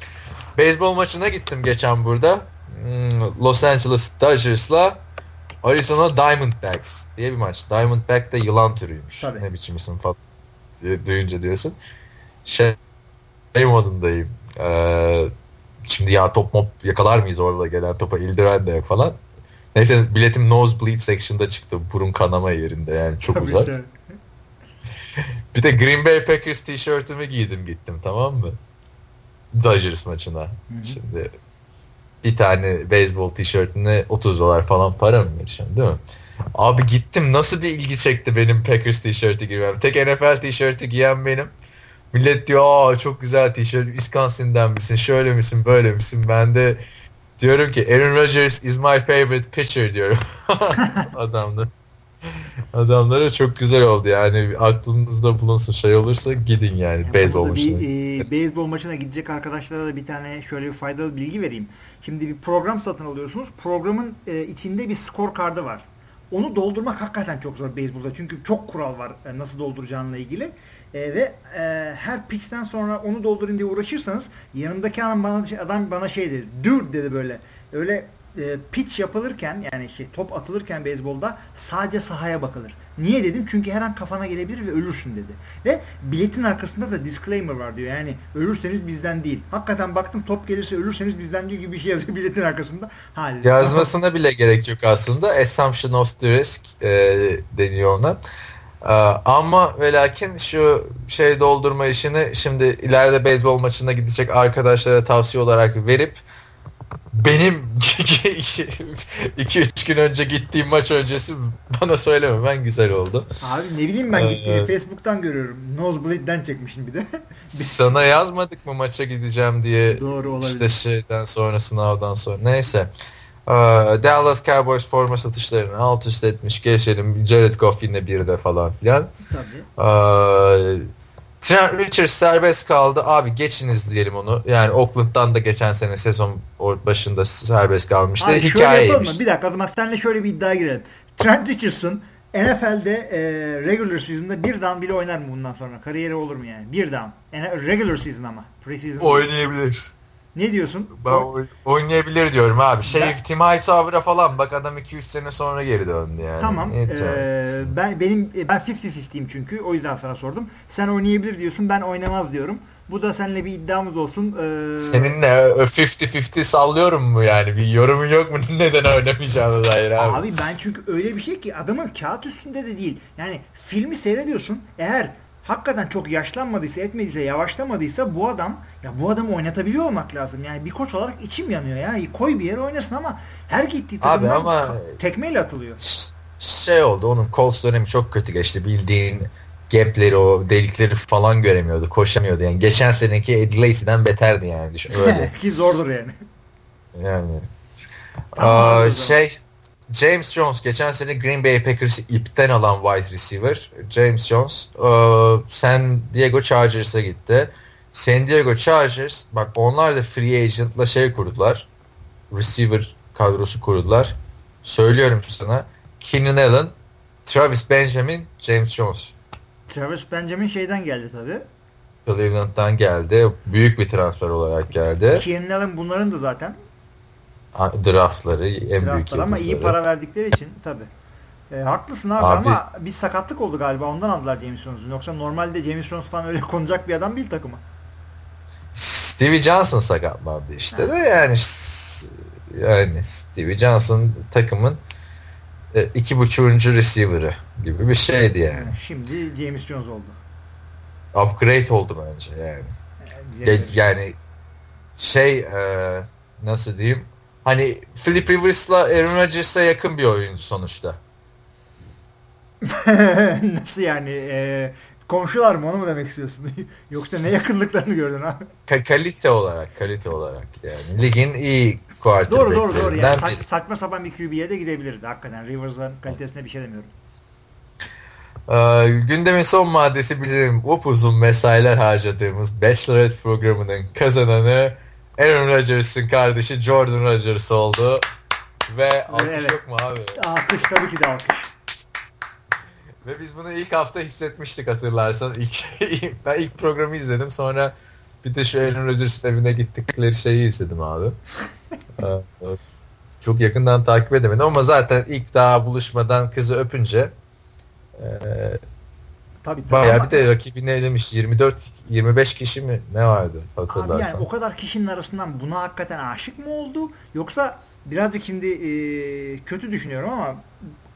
S1: Beyzbol maçına gittim geçen burada. Hmm, Los Angeles Dodgers'la Arizona Diamondbacks diye bir maç. Diamondback de yılan türüymüş.
S2: Tabii.
S1: Ne biçim isim falan duyunca diyorsun. Şey, şey modundayım. Ee, şimdi ya top mop yakalar mıyız orada gelen topa ildiven de yok falan. Neyse biletim nosebleed section'da çıktı. Burun kanama yerinde yani çok
S2: Tabii
S1: uzak. Bir de Green Bay Packers tişörtümü giydim gittim tamam mı? Dodgers maçına. Şimdi bir tane beyzbol tişörtüne 30 dolar falan para mı vereceğim değil mi? Abi gittim nasıl bir ilgi çekti benim Packers tişörtü giymem. Tek NFL tişörtü giyen benim. Millet diyor Aa, çok güzel tişört Wisconsin'den misin şöyle misin böyle misin ben de diyorum ki Aaron Rodgers is my favorite pitcher diyorum adamlar. Adamlara çok güzel oldu yani aklınızda bulunsun şey olursa gidin yani
S2: Yani
S1: beyzbol maçına.
S2: bir e, beyzbol maçına gidecek arkadaşlara da bir tane şöyle bir faydalı bilgi vereyim. Şimdi bir program satın alıyorsunuz. Programın e, içinde bir skor kartı var. Onu doldurmak hakikaten çok zor beyzbolda. Çünkü çok kural var e, nasıl dolduracağınla ilgili. E, ve e, her pitchten sonra onu doldurun diye uğraşırsanız yanımdaki adam bana, adam bana şey dedi. Dude dedi böyle. Öyle e, pitch yapılırken yani şey top atılırken beyzbolda sadece sahaya bakılır. Niye dedim? Çünkü her an kafana gelebilir ve ölürsün dedi. Ve biletin arkasında da disclaimer var diyor. Yani ölürseniz bizden değil. Hakikaten baktım top gelirse ölürseniz bizden değil gibi bir şey yazıyor biletin arkasında. Ha,
S1: Yazmasına bile gerek yok aslında. Assumption of the risk e, deniyor ona. E, ama ve lakin şu şey doldurma işini şimdi ileride beyzbol maçına gidecek arkadaşlara tavsiye olarak verip benim 2-3 gün önce gittiğim maç öncesi bana söylememen güzel oldu.
S2: Abi ne bileyim ben gittiğini
S1: Ee,
S2: Facebook'tan görüyorum. Nosebleed'den çekmişim bir de.
S1: Sana yazmadık mı maça gideceğim diye
S2: Doğru olabilir.
S1: işte şeyden sonra sınavdan sonra. Neyse. Ee, Dallas Cowboys forma satışlarını alt üst etmiş. Geçelim. Jared Goff yine bir de falan filan.
S2: Tabii.
S1: Ee, Trent Richards serbest kaldı. Abi geçiniz diyelim onu. Yani Oakland'dan da geçen sene sezon or- başında serbest kalmıştı.
S2: Abi şöyle
S1: Hikayeymiş.
S2: yapalım mı? Bir dakika o zaman seninle şöyle bir iddia girelim. Trent Richardson NFL'de e, regular season'da bir down bile oynar mı bundan sonra? Kariyeri olur mu yani? Bir down. Regular season ama. Preseason.
S1: Oynayabilir.
S2: Ne diyorsun?
S1: Ben oy- oynayabilir diyorum abi. Şey
S2: Ben-
S1: Tim Hightower'a falan bak adam 2-3 sene sonra geri döndü yani.
S2: Tamam. Ee, ben benim e, ben 50-50'yim çünkü. O yüzden sana sordum. Sen oynayabilir diyorsun. Ben oynamaz diyorum. Bu da seninle bir iddiamız olsun. Ee,
S1: Seninle 50-50 sallıyorum mu yani? Bir yorumun yok mu? Neden oynamayacağını dair abi.
S2: Abi ben çünkü öyle bir şey ki adamın kağıt üstünde de değil. Yani filmi seyrediyorsun. Eğer hakikaten çok yaşlanmadıysa, etmediyse, yavaşlamadıysa bu adam ya bu adamı oynatabiliyor olmak lazım. Yani bir koç olarak içim yanıyor ya. Koy bir yere oynasın ama her gittiği
S1: Abi
S2: takımdan
S1: ama-
S2: ka- tekmeyle atılıyor.
S1: Şey oldu onun Colts dönemi çok kötü geçti. Bildiğin gapleri o delikleri falan göremiyordu. Koşamıyordu yani. Geçen seneki Eddie Lacy'den beterdi yani. Düşün, öyle.
S2: Ki zordur yani.
S1: yani.
S2: Tamam
S1: Aa,
S2: abi
S1: şey James Jones geçen sene Green Bay Packers'ı ipten alan wide receiver James Jones aa, San Diego Chargers'a gitti. San Diego Chargers bak onlar da free agent'la şey kurdular. Receiver kadrosu kurdular. Söylüyorum sana. Keenan Allen, Travis Benjamin, James Jones.
S2: Travis Benjamin şeyden geldi tabi.
S1: Cleveland'dan geldi. Büyük bir transfer olarak geldi.
S2: Keenan Allen bunların da zaten.
S1: Draftları en Draftlar büyük
S2: Ama iyi para verdikleri için tabi. E, haklısın abi, abi, ama bir sakatlık oldu galiba ondan aldılar James Jones'u. Yoksa normalde James Jones falan öyle konacak bir adam değil takıma.
S1: Stevie Johnson sakatlandı işte ha. de yani yani Stevie Johnson takımın e, iki buçuğuncu receiver'ı gibi bir şeydi yani.
S2: Şimdi James Jones oldu.
S1: Upgrade oldu bence yani. Yani, yani şey e, nasıl diyeyim hani Philip Rivers'la Aaron Rodgers'a yakın bir oyuncu sonuçta.
S2: nasıl yani? E, komşular mı onu mu demek istiyorsun? Yoksa ne yakınlıklarını gördün abi?
S1: Ka- kalite olarak, kalite olarak yani. Ligin iyi quarterbacklerinden
S2: Doğru doğru doğru. Yani sa- saçma sapan bir QB'ye de gidebilirdi hakikaten. Rivers'ın kalitesine bir şey demiyorum.
S1: Ee, gündemin son maddesi bizim upuzun mesailer harcadığımız Bachelorette programının kazananı Aaron Rodgers'ın kardeşi Jordan Rodgers oldu. Ve alkış evet. yok mu abi?
S2: Alkış tabii ki de alkış.
S1: Ve biz bunu ilk hafta hissetmiştik hatırlarsan. İlk, ben ilk programı izledim sonra bir de şu Aaron Rodgers'ın evine gittikleri şeyi izledim abi. Ee, çok yakından takip edemedim ama zaten ilk daha buluşmadan kızı öpünce e, Tabii, tabii. Bayağı bir de rakibini elemiş. 24 25 kişi mi ne vardı hatırlarsan. Abi yani
S2: o kadar kişinin arasından buna hakikaten aşık mı oldu? Yoksa birazcık şimdi e, kötü düşünüyorum ama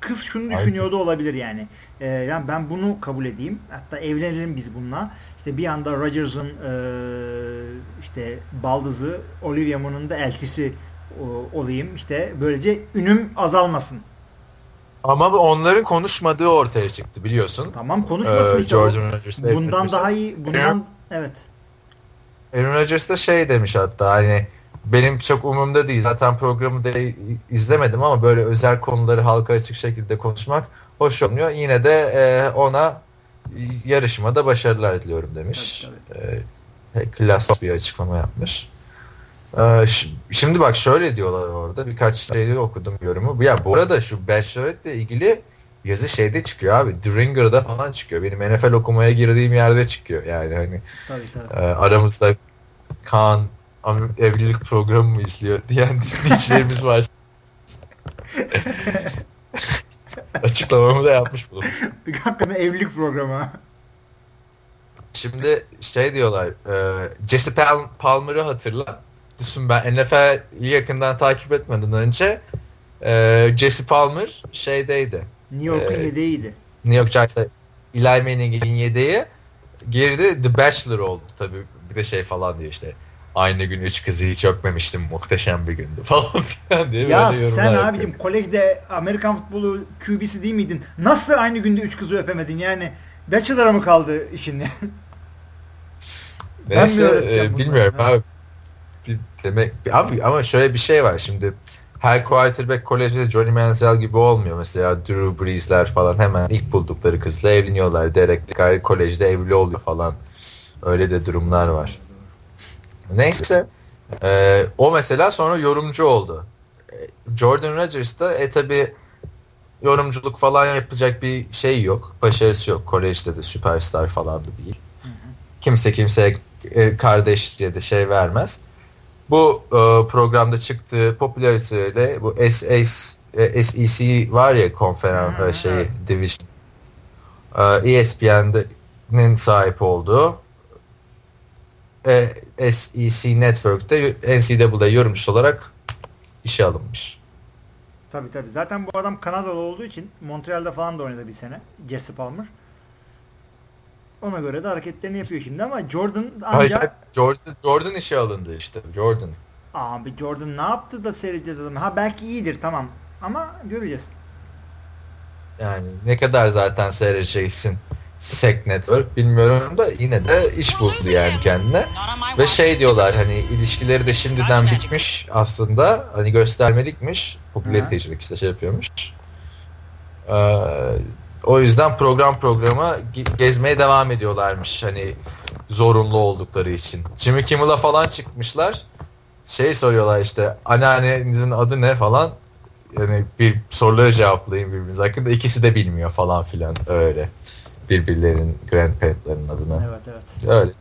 S2: kız şunu düşünüyordu Aynen. olabilir yani. E, yani ben bunu kabul edeyim. Hatta evlenelim biz bununla. İşte bir anda Rodgers'ın e, işte baldızı Olivia Munn'un da eltisi o, olayım. İşte böylece ünüm azalmasın.
S1: Ama onların konuşmadığı ortaya çıktı biliyorsun.
S2: Tamam konuşmasın ee, işte. Bundan daha iyi bundan Aaron, evet.
S1: Aaron Rodgers da şey demiş hatta hani benim çok umurumda değil. Zaten programı da izlemedim ama böyle özel konuları halka açık şekilde konuşmak hoş olmuyor. Yine de e, ona yarışmada başarılar diliyorum demiş. Tabii, tabii. E, klas bir açıklama yapmış. Ee, şimdi bak şöyle diyorlar orada birkaç şeyleri okudum yorumu. Ya bu arada şu Bachelorette ile ilgili yazı şeyde çıkıyor abi. Dringer'da falan çıkıyor. Benim NFL okumaya girdiğim yerde çıkıyor. Yani hani tabii, tabii. E, aramızda Kaan evlilik programı mı izliyor diyen dinleyicilerimiz var. Açıklamamı da yapmış bulundum.
S2: Hakikaten evlilik programı.
S1: Şimdi şey diyorlar. E, Jesse Palmer'ı hatırla düşün ben NFL'i yakından takip etmeden önce e, Jesse Palmer şeydeydi.
S2: New York'un e, yedeğiydi.
S1: New York Giants'ta Eli Manning'in yedeği girdi The Bachelor oldu tabii bir de şey falan diyor işte aynı gün üç kızı hiç öpmemiştim muhteşem bir gündü falan filan diye
S2: ya böyle sen abicim kolejde Amerikan futbolu QB'si değil miydin? Nasıl aynı günde üç kızı öpemedin yani? Bachelor'a mı kaldı işin?
S1: Neyse e, bilmiyorum abi demek abi ama şöyle bir şey var şimdi her quarterback kolejde Johnny Manziel gibi olmuyor. Mesela Drew Brees'ler falan hemen ilk buldukları kızla evleniyorlar. Derek Carr kolejde evli oluyor falan. Öyle de durumlar var. Neyse. E, o mesela sonra yorumcu oldu. E, Jordan Rodgers da e tabi yorumculuk falan yapacak bir şey yok. Başarısı yok. Kolejde de süperstar falan da değil. Kimse kimseye e, kardeş diye de şey vermez bu e, programda çıktığı popülariteyle bu SS, e, SEC var ya konferans hmm, şey division e, ESPN'nin sahip olduğu e, SEC Network'te NCAA yorumcusu olarak işe alınmış.
S2: Tabii tabii. Zaten bu adam Kanadalı olduğu için Montreal'de falan da oynadı bir sene. Jesse Palmer. Ona göre de hareketlerini yapıyor şimdi ama Jordan ancak... Hayır,
S1: Jordan, Jordan işe alındı işte. Jordan.
S2: Abi Jordan ne yaptı da seyredeceğiz adamı. Ha belki iyidir tamam. Ama göreceğiz.
S1: Yani ne kadar zaten seyredeceksin Sek Network bilmiyorum da yine de iş buldu yani kendine. Ve şey diyorlar hani ilişkileri de şimdiden bitmiş aslında. Hani göstermelikmiş. Popülaritecilik işte şey yapıyormuş. Ee, o yüzden program programa gezmeye devam ediyorlarmış hani zorunlu oldukları için. Jimmy Kimmel'a falan çıkmışlar. Şey soruyorlar işte anneannenizin adı ne falan. Yani bir soruları cevaplayın birbirimiz hakkında. ikisi de bilmiyor falan filan öyle. Birbirlerinin grandparentların adını.
S2: Evet evet.
S1: Öyle.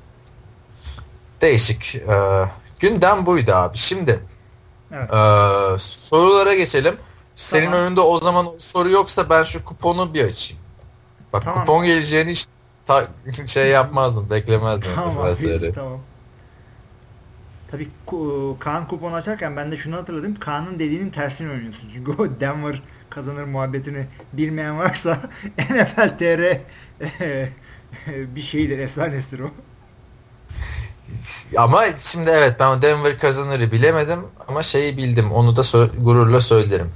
S1: değişik. Ee, gündem buydu abi. Şimdi
S2: Evet.
S1: ee, sorulara geçelim. Senin
S2: Tamam.
S1: önünde o zaman soru yoksa ben şu kuponu bir açayım. Bak
S2: Tamam.
S1: kupon geleceğini hiç ta- şey yapmazdım, beklemezdim.
S2: Tamam tamam. Tabii Kaan kuponu açarken ben de şunu hatırladım. Kaan'ın dediğinin tersini oynuyorsun. Çünkü o Denver kazanır muhabbetini bilmeyen varsa NFL TR bir şeydir, efsanesidir o.
S1: Ama şimdi evet ben Denver kazanırı bilemedim ama şeyi bildim. Onu da sö- gururla söylerim.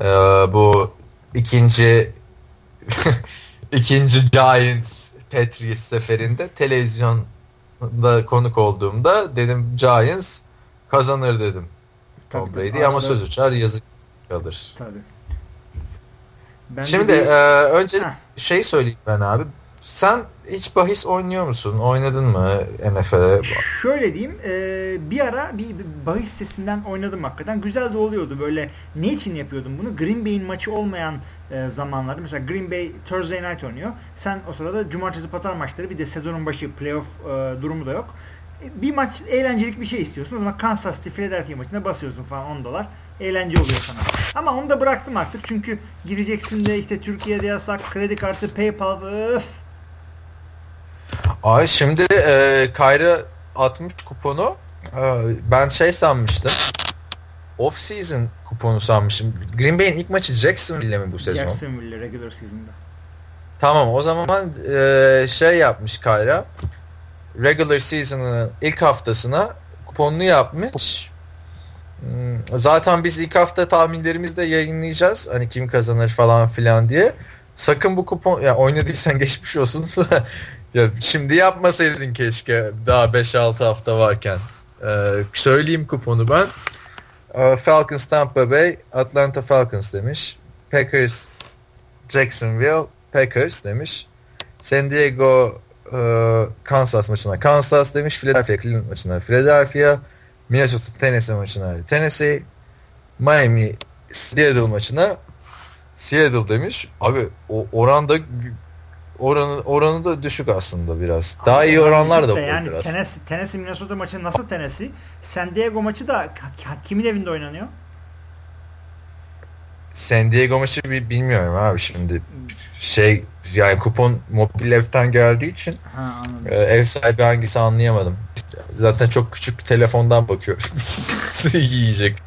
S1: Ee, bu ikinci ikinci Giants Patriots seferinde televizyonda konuk olduğumda dedim Giants kazanır dedim. Tom
S2: Tabii, tabii.
S1: Brady ama
S2: Arada-
S1: söz uçar yazık kalır.
S2: Tabii. Ben de
S1: Şimdi
S2: bir-
S1: e, önce şey söyleyeyim ben abi. Sen hiç bahis oynuyor musun? Oynadın mı NFL'e?
S2: Şöyle diyeyim, e, bir ara bir, bahis sitesinden oynadım hakikaten. Güzel de oluyordu böyle. Ne için yapıyordum bunu? Green Bay'in maçı olmayan e, zamanlarda mesela Green Bay Thursday Night oynuyor. Sen o sırada cumartesi pazar maçları bir de sezonun başı playoff e, durumu da yok. E, Bir maç eğlencelik bir şey istiyorsun. O zaman Kansas City Philadelphia maçına basıyorsun falan 10 dolar. Eğlence oluyor sana. Ama onu da bıraktım artık çünkü gireceksin de işte Türkiye'de yasak, kredi kartı, PayPal, öf.
S1: Ay şimdi e, Kayra atmış kuponu. E, ben şey sanmıştım. Off season kuponu sanmışım. Green Bay'in ilk maçı Jacksonville mi bu sezon?
S2: Jacksonville regular season'da.
S1: Tamam o zaman e, şey yapmış Kayra. Regular season'ın ilk haftasına kuponunu yapmış. Hmm, Zaten biz ilk hafta tahminlerimizi de yayınlayacağız. Hani kim kazanır falan filan diye. Sakın bu kupon ya oynadıysan geçmiş olsun. Ya şimdi yapmasaydın keşke daha 5-6 hafta varken. Ee, söyleyeyim kuponu ben. Ee, Falcons Tampa Bay, Atlanta Falcons demiş. Packers Jacksonville Packers demiş. San Diego e, Kansas maçına Kansas demiş. Philadelphia Cleveland maçına Philadelphia. Minnesota Tennessee maçına Tennessee. Miami Seattle maçına Seattle demiş. Abi o oranda oranı oranı da düşük aslında biraz. Daha iyi oranlar da var
S2: yani
S1: biraz.
S2: Tennessee, Tennessee Minnesota maçı nasıl Tennessee? San Diego maçı da kimin evinde oynanıyor?
S1: San Diego maçı bi- bilmiyorum abi şimdi şey yani kupon mobil app'ten geldiği için
S2: Ha
S1: e, ev sahibi hangisi anlayamadım. Zaten çok küçük telefondan bakıyorum. Yiyecek.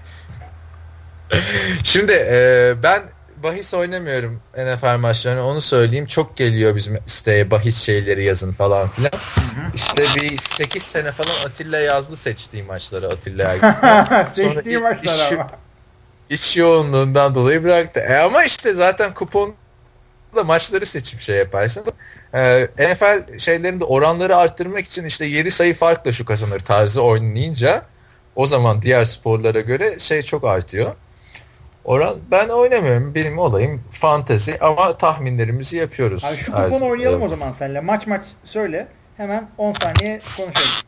S1: Şimdi e, ben bahis oynamıyorum NFL maçlarını onu söyleyeyim. Çok geliyor bizim siteye bahis şeyleri yazın falan filan. İşte bir 8 sene falan Atilla yazdı seçtiği maçları Atilla Ergin.
S2: Seçtiği maçlar
S1: işi-
S2: ama.
S1: İş yoğunluğundan dolayı bıraktı. E ama işte zaten kupon da maçları seçip şey yaparsın. Ee, NFL şeylerinde oranları arttırmak için işte 7 sayı farkla şu kazanır tarzı oynayınca o zaman diğer sporlara göre şey çok artıyor. Oran ben oynamıyorum. Benim olayım fantezi ama tahminlerimizi yapıyoruz.
S2: Abi şu kuponu oynayalım o zaman seninle. Maç maç söyle. Hemen 10 saniye konuşalım.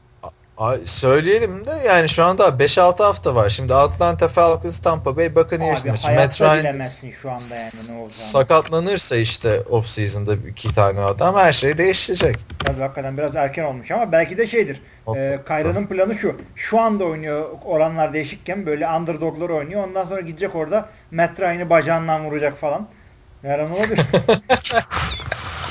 S1: Ay, söyleyelim de yani şu anda 5-6 hafta var. Şimdi Atlanta Falcons Tampa Bay Buccaneers maçı. Matt Ryan
S2: şu anda yani ne olacağını.
S1: sakatlanırsa işte off season'da iki tane adam her şey değişecek.
S2: Tabii hakikaten biraz erken olmuş ama belki de şeydir.
S1: Of,
S2: E, Kayra'nın planı şu. Şu anda oynuyor oranlar değişikken böyle underdoglar oynuyor. Ondan sonra gidecek orada Matt Ryan'ı bacağından vuracak falan. Yarın olabilir.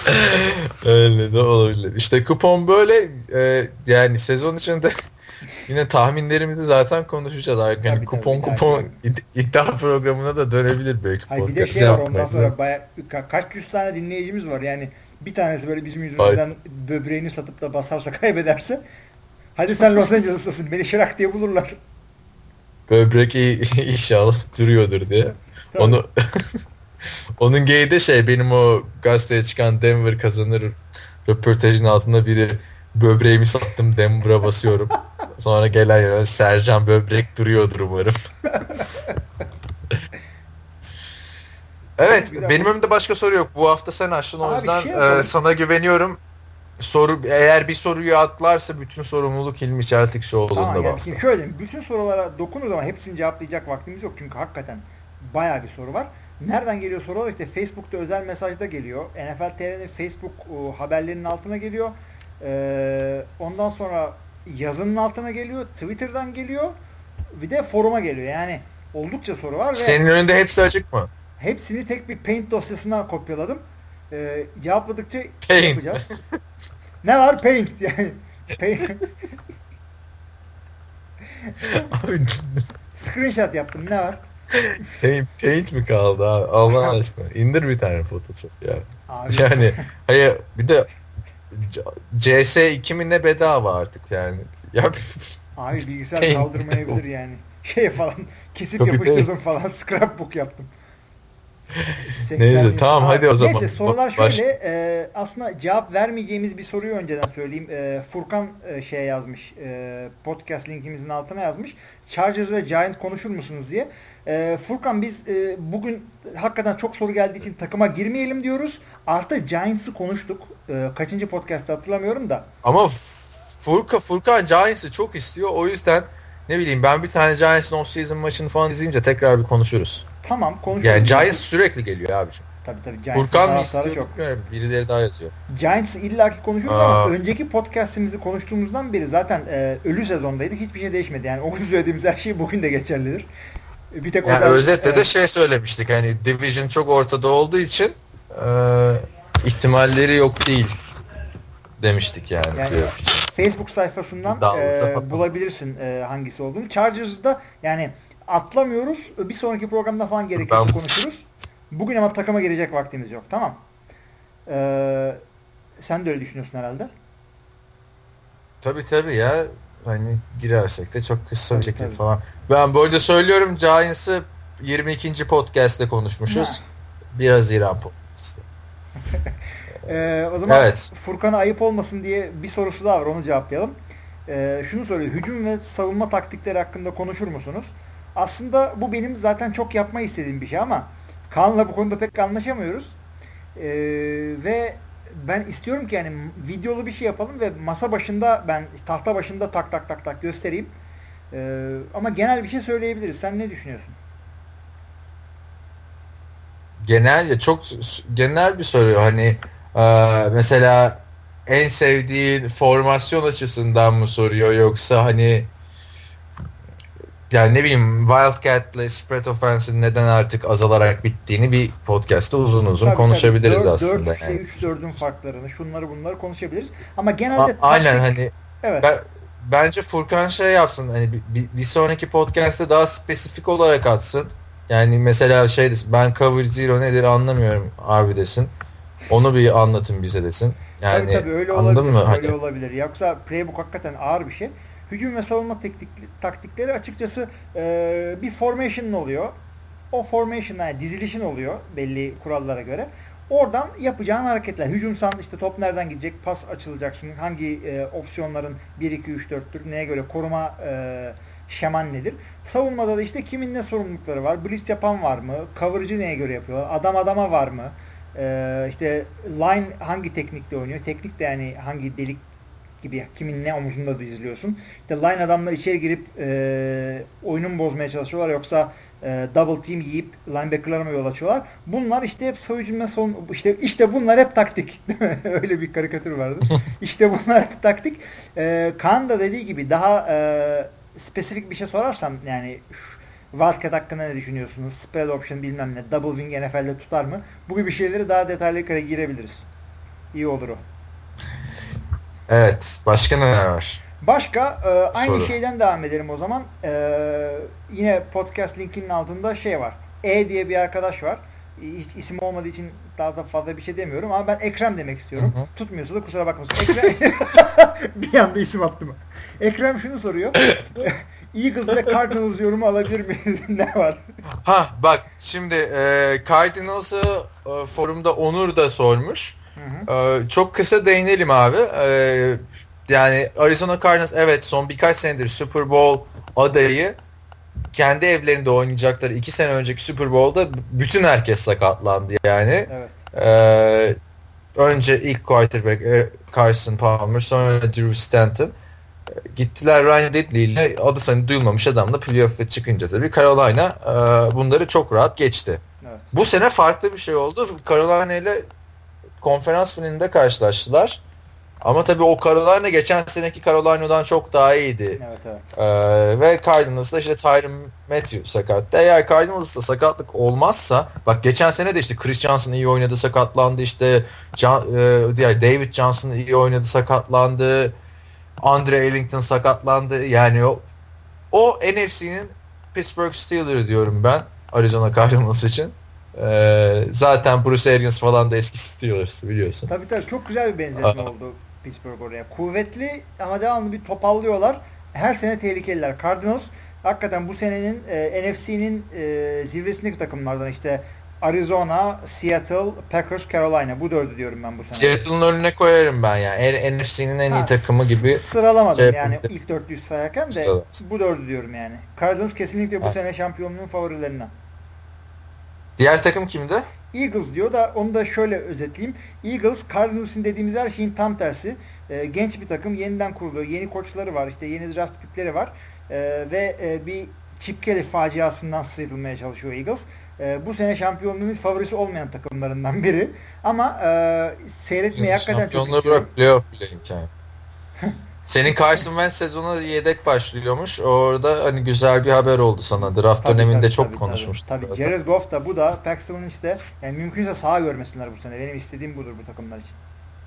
S1: Öyle de olabilir. İşte kupon böyle e, yani sezon içinde yine tahminlerimizi zaten konuşacağız. Yani
S2: Tabii,
S1: kupon
S2: tabii,
S1: kupon id- iddia programına da dönebilir belki.
S2: Hayır bir de şey var ondan sonra baya, ka- kaç yüz tane dinleyicimiz var yani bir tanesi böyle bizim yüzümüzden böbreğini satıp da basarsa kaybederse hadi sen Los Angeles'tasın beni şırak diye bulurlar.
S1: Böbrek iyi, inşallah duruyordur diye.
S2: Tabii.
S1: Onu onun geyi de şey benim o gazeteye çıkan Denver kazanır röportajın altında biri böbreğimi sattım Denver'a basıyorum. Sonra gelen yani Sercan böbrek duruyordur umarım. evet
S2: Güzel.
S1: benim önümde başka soru yok. Bu hafta sen açtın o yüzden
S2: şey
S1: e, sana güveniyorum. Soru eğer bir soruyu atlarsa bütün sorumluluk Hilmi Çeltik Şoğlu'nda
S2: Tamam yani şimdi şöyle bütün sorulara dokunuruz ama hepsini cevaplayacak vaktimiz yok çünkü hakikaten bayağı bir soru var. Nereden geliyor sorular? İşte Facebook'ta özel mesajda geliyor. NFL TR'nin Facebook e, haberlerinin altına geliyor. Ee, ondan sonra yazının altına geliyor, Twitter'dan geliyor, bir de foruma geliyor. Yani oldukça soru var ve
S1: Senin önünde hepsi açık mı?
S2: hepsini tek bir Paint dosyasına kopyaladım. Ee, cevapladıkça
S1: Paint.
S2: yapacağız. ne var? Paint yani. Paint. Screenshot yaptım. Ne var?
S1: paint, paint mi kaldı abi? Allah aşkına. İndir bir tane Photoshop ya.
S2: Abi,
S1: Yani hayır bir de C- CS2 mi ne bedava artık yani. Ya
S2: abi bilgisayar
S1: Paint.
S2: kaldırmayabilir yani. Şey falan kesip
S1: Copy
S2: yapıştırdım falan. Scrapbook yaptım. 80
S1: Neyse, tamam, hadi o zaman.
S2: Neyse sorular
S1: Baş-
S2: şöyle. e, aslında cevap vermeyeceğimiz bir soruyu önceden söyleyeyim. E, Furkan e, şey yazmış. e, podcast linkimizin altına yazmış. Chargers ve Giant konuşur musunuz diye. E, Furkan biz e, bugün hakikaten çok soru geldiği için takıma girmeyelim diyoruz. Artı Giants'ı konuştuk. E, kaçıncı podcast'ta hatırlamıyorum da.
S1: ama Furka, Furkan Giants'ı çok istiyor. O yüzden ne bileyim ben bir tane Giants'ın off-season maçını falan izleyince tekrar bir konuşuruz.
S2: Tamam konuşuruz.
S1: Yani Giants sürekli geliyor abiciğim.
S2: Tabii tabii Giants'ın
S1: Furkan mı istiyor
S2: çok.
S1: Birileri daha yazıyor.
S2: Giants'ı illaki konuşuruz
S1: Aa.
S2: ama önceki podcast'imizi konuştuğumuzdan beri zaten e, ölü sezondaydık. Hiçbir şey değişmedi. Yani o gün söylediğimiz her şey bugün de geçerlidir. Bir tek
S1: Yani özetle de
S2: evet,
S1: şey söylemiştik hani division çok ortada olduğu için e, ihtimalleri yok değil demiştik yani.
S2: Yani
S1: playoff.
S2: Facebook sayfasından e, bulabilirsin e, hangisi olduğunu. Chargers'da yani atlamıyoruz. Bir sonraki programda falan gerekirse
S1: Ben-
S2: konuşuruz. Bugün ama takıma girecek vaktimiz yok. Tamam. E, sen de öyle düşünüyorsun herhalde.
S1: Tabii tabii ya. Hani girersek de çok kısa bir şekilde
S2: tabii.
S1: falan. Ben böyle söylüyorum Giants'ı 22. podcast'te konuşmuşuz.
S2: Ha.
S1: 1 Haziran podcast'te.
S2: Ee, o zaman
S1: Evet.
S2: Furkan'a ayıp olmasın diye bir sorusu daha var onu cevaplayalım. Ee, şunu soruyor. Hücum ve savunma taktikleri hakkında konuşur musunuz? Aslında bu benim zaten çok yapmayı istediğim bir şey ama Kaan'la bu konuda pek anlaşamıyoruz. Ee, ve ben istiyorum ki yani videolu bir şey yapalım ve masa başında ben tahta başında tak tak tak tak göstereyim. Ee, ama genel bir şey söyleyebiliriz. Sen ne düşünüyorsun?
S1: Genel ya çok genel bir soru. Hani e, mesela en sevdiğin formasyon açısından mı soruyor yoksa hani yani ne bileyim Wildcat'le spread offense'in neden artık azalarak bittiğini bir podcast'ta uzun uzun
S2: Tabii,
S1: konuşabiliriz
S2: tabii. Dört-
S1: aslında.
S2: dört, işte
S1: yani.
S2: 3-4'ün farklarını, şunları bunları konuşabiliriz. Ama
S1: A-
S2: genelde
S1: aynen
S2: taktik-
S1: hani
S2: evet.
S1: ben, bence Furkan şey yapsın hani bir, bir, bir sonraki podcast'te daha spesifik olarak atsın. Yani mesela şey desin ben cover zero nedir anlamıyorum abi desin. Onu bir anlatın bize desin. Yani
S2: tabii tabii öyle
S1: anladın
S2: olabilir.
S1: mı?
S2: Öyle
S1: Hani,
S2: olabilir. Yoksa playbook hakikaten ağır bir şey. Hücum ve savunma teknik, taktikleri açıkçası e, bir formation oluyor. O formation yani dizilişin oluyor belli kurallara göre. Oradan yapacağın hareketler. Hücumsan işte top nereden gidecek, pas açılacaksın, hangi e, opsiyonların 1, 2, 3, 4'tür, neye göre koruma e, şeman nedir. Savunmada da işte kimin ne sorumlulukları var, blitz yapan var mı, coverage'ı neye göre yapıyorlar, adam adama var mı, e, işte line hangi teknikte oynuyor, teknik de yani hangi delik gibi kimin ne omuzunda da izliyorsun. İşte line adamlar içeri girip e, oyunu bozmaya çalışıyorlar yoksa e, double team yiyip linebacker'lara mı yol açıyorlar. Bunlar işte hep savunma savun işte işte bunlar hep taktik. Öyle bir karikatür vardı. işte bunlar hep taktik. E, Kaan da dediği gibi daha e, spesifik bir şey sorarsam yani Wildcat hakkında ne düşünüyorsunuz? Spread option bilmem ne. Double wing NFL'de tutar mı? Bu gibi şeyleri daha detaylı girebiliriz. İyi olur o.
S1: evet. Başka neler var?
S2: Başka e, aynı
S1: Soru.
S2: şeyden devam edelim o zaman. E, yine podcast linkinin altında şey var. E diye bir arkadaş var. Hiç isim olmadığı için daha da fazla bir şey demiyorum ama ben Ekrem demek istiyorum.
S1: Hı hı.
S2: Tutmuyorsa da kusura bakmasın. Ekrem bir anda isim attım. Ekrem şunu soruyor. Eagles ve Cardinals yorumu alabilir miyiz? ne var?
S1: Ha bak şimdi e, Cardinals'ı e, forumda Onur da sormuş.
S2: Hı hı.
S1: E, çok kısa değinelim abi. E, yani Arizona Cardinals evet son birkaç senedir Super Bowl adayı kendi evlerinde oynayacakları iki sene önceki Super Bowl'da bütün herkes sakatlandı yani.
S2: Evet.
S1: Ee, önce ilk quarterback e, Carson Palmer sonra Drew Stanton. Ee, Gittiler Ryan Didley ile adı sanı duyulmamış adamla playoff'a çıkınca tabii Carolina e, bunları çok rahat geçti.
S2: Evet.
S1: Bu sene farklı bir şey oldu. Carolina ile konferans finalinde karşılaştılar. Ama tabii o Carolina geçen seneki Carolina'dan çok daha iyiydi.
S2: Evet evet.
S1: Ee, ve Cardinals'da işte Tyron Matthew sakat. Eğer Cardinals'da sakatlık olmazsa bak geçen sene de işte Chris Johnson iyi oynadı sakatlandı işte John, e, diğer David Johnson iyi oynadı sakatlandı. Andre Ellington sakatlandı. Yani o, o NFC'nin Pittsburgh Steelers diyorum ben Arizona Cardinals için. Ee, zaten Bruce Arians falan da eski Steelers biliyorsun.
S2: Tabii tabii çok güzel bir benzetme
S1: Aa.
S2: oldu Pittsburgh oraya. Kuvvetli ama devamlı bir topallıyorlar. Her sene tehlikeliler. Cardinals hakikaten bu senenin e, NFC'nin e, zirvesindeki takımlardan işte Arizona, Seattle, Packers, Carolina. Bu dördü diyorum ben bu sene.
S1: Seattle'ın önüne koyarım ben ya. En, NFC'nin en iyi
S2: Ha,
S1: takımı gibi.
S2: Sıralamadım
S1: şey
S2: yani ilk 400 sayarken de
S1: Sıralamadım.
S2: bu dördü diyorum yani. Cardinals kesinlikle bu
S1: Ha.
S2: sene şampiyonluğun favorilerinden.
S1: Diğer takım kimdi?
S2: Eagles diyor da onu da şöyle özetleyeyim. Eagles Cardinals'ın dediğimiz her şeyin tam tersi. Ee, genç bir takım yeniden kuruluyor. Yeni koçları var. işte yeni draft pickleri var. Ee, ve e, bir Chip Kelly faciasından sıyrılmaya çalışıyor Eagles. Ee, bu sene şampiyonluğun favorisi olmayan takımlarından biri. Ama e, seyretmeyi hakikaten çok
S1: Şampiyonluğu
S2: istiyorum.
S1: bırak playoff bile imkanı. Senin Carson Wentz sezonu yedek başlıyormuş. Orada hani güzel bir haber oldu sana. Draft
S2: Tabii,
S1: döneminde
S2: tabii,
S1: çok
S2: tabii,
S1: konuşmuştuk.
S2: Tabii, tabii. Jared Goff da bu da Paxton'ın işte yani mümkünse sağa görmesinler bu sene. Benim istediğim budur bu takımlar için.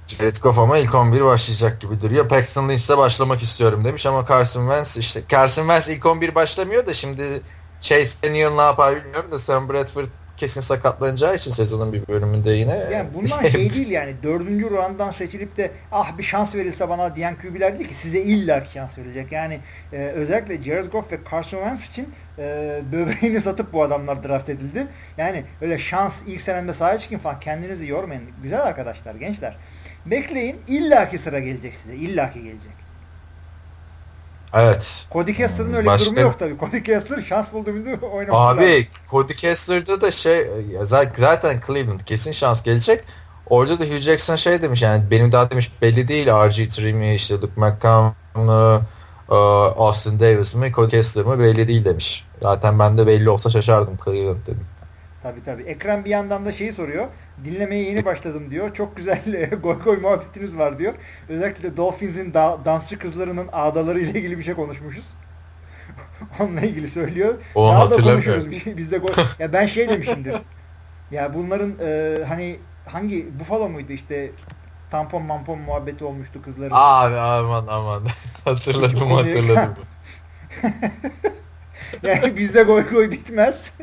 S1: Jared Goff ama ilk 11 başlayacak gibi duruyor. Paxton Lynch'te başlamak istiyorum demiş ama Carson Wentz işte Carson Wentz ilk 11 başlamıyor da şimdi Chase Daniel ne yapar bilmiyorum da Sam Bradford kesin sakatlanacağı için sezonun bir bölümünde yine.
S2: Yani bunlar şey değil yani dördüncü rounddan seçilip de ah bir şans verilse bana diyen QB'ler değil ki size illa şans verilecek. Yani e, özellikle Jared Goff ve Carson Wentz için e, böbreğini satıp bu adamlar draft edildi. Yani öyle şans ilk senemde sahaya çıkın falan kendinizi yormayın. Güzel arkadaşlar gençler. Bekleyin illaki sıra gelecek size illaki gelecek.
S1: Evet.
S2: Cody Kessler'ın öyle
S1: Başka-
S2: bir durumu yok tabii. Cody Kessler şans buldu mu oynaması lazım.
S1: Abi Cody Kessler'da da şey zaten Cleveland kesin şans gelecek. Orada da Hugh Jackson şey demiş yani benim daha demiş belli değil RG3 mi işte Luke McCown mı e, Austin Davis mi Cody Kessler mi belli değil demiş. Zaten ben de belli olsa şaşardım Cleveland dedim.
S2: Tabii tabii. Ekran bir yandan da şeyi soruyor. Dinlemeye yeni başladım diyor. Çok güzel goy goy muhabbetiniz var diyor. Özellikle Dolphins'in da- dansçı kızlarının ağdaları ile ilgili bir şey konuşmuşuz. Onunla ilgili söylüyor.
S1: Onu
S2: Daha da konuşuyoruz. Bir şey- Biz de gol- ya ben şey demişimdir. Ya bunların e, hani hangi Buffalo muydu işte tampon mampon muhabbeti olmuştu kızların.
S1: Abi aman aman hatırladım hatırladım.
S2: Yani bizde goy goy bitmez.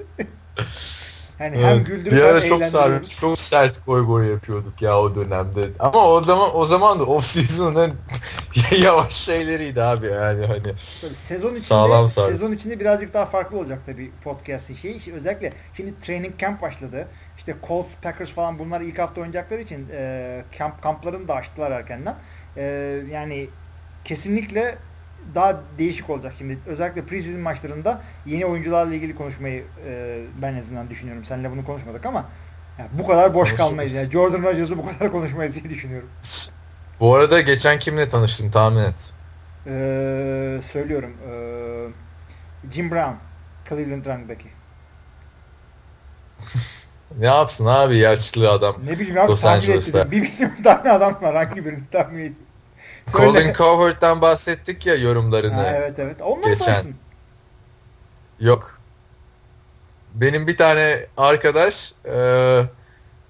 S2: Hem
S1: Evet,
S2: güldürüp
S1: bir
S2: hem
S1: ara çok sert, çok sert goy goy yapıyorduk ya o dönemde. Ama o zaman o zaman da off season'ın yavaş şeyleriydi abi yani hani.
S2: Tabii sezon içinde
S1: Sağlam sardı.
S2: sezon içinde birazcık daha farklı olacak tabii podcast'in şeyi. İşte özellikle şimdi training camp başladı. İşte Colts, Packers falan bunlar ilk hafta oynayacakları için e, kamp kamplarını da açtılar erkenden. E, yani kesinlikle daha değişik olacak şimdi. Özellikle preseason maçlarında yeni oyuncularla ilgili konuşmayı e, ben en azından düşünüyorum. Seninle bunu konuşmadık ama ya bu kadar boş kalmayız. Yani Jordan Rodgers'ı bu kadar konuşmayız diye düşünüyorum.
S1: Bu arada geçen kimle tanıştım tahmin et.
S2: E, söylüyorum. E, Jim Brown, Cleveland running back'i.
S1: Ne yapsın abi yaşlı adam.
S2: Ne bileyim abi
S1: Los
S2: tahmin ettim. Bir milyon tane adam var hangi birini tahmin edeyim.
S1: Colin Cowherd'dan bahsettik ya yorumlarını.
S2: Ha, evet evet. Onlar
S1: Geçen. Yok. Benim bir tane arkadaş e,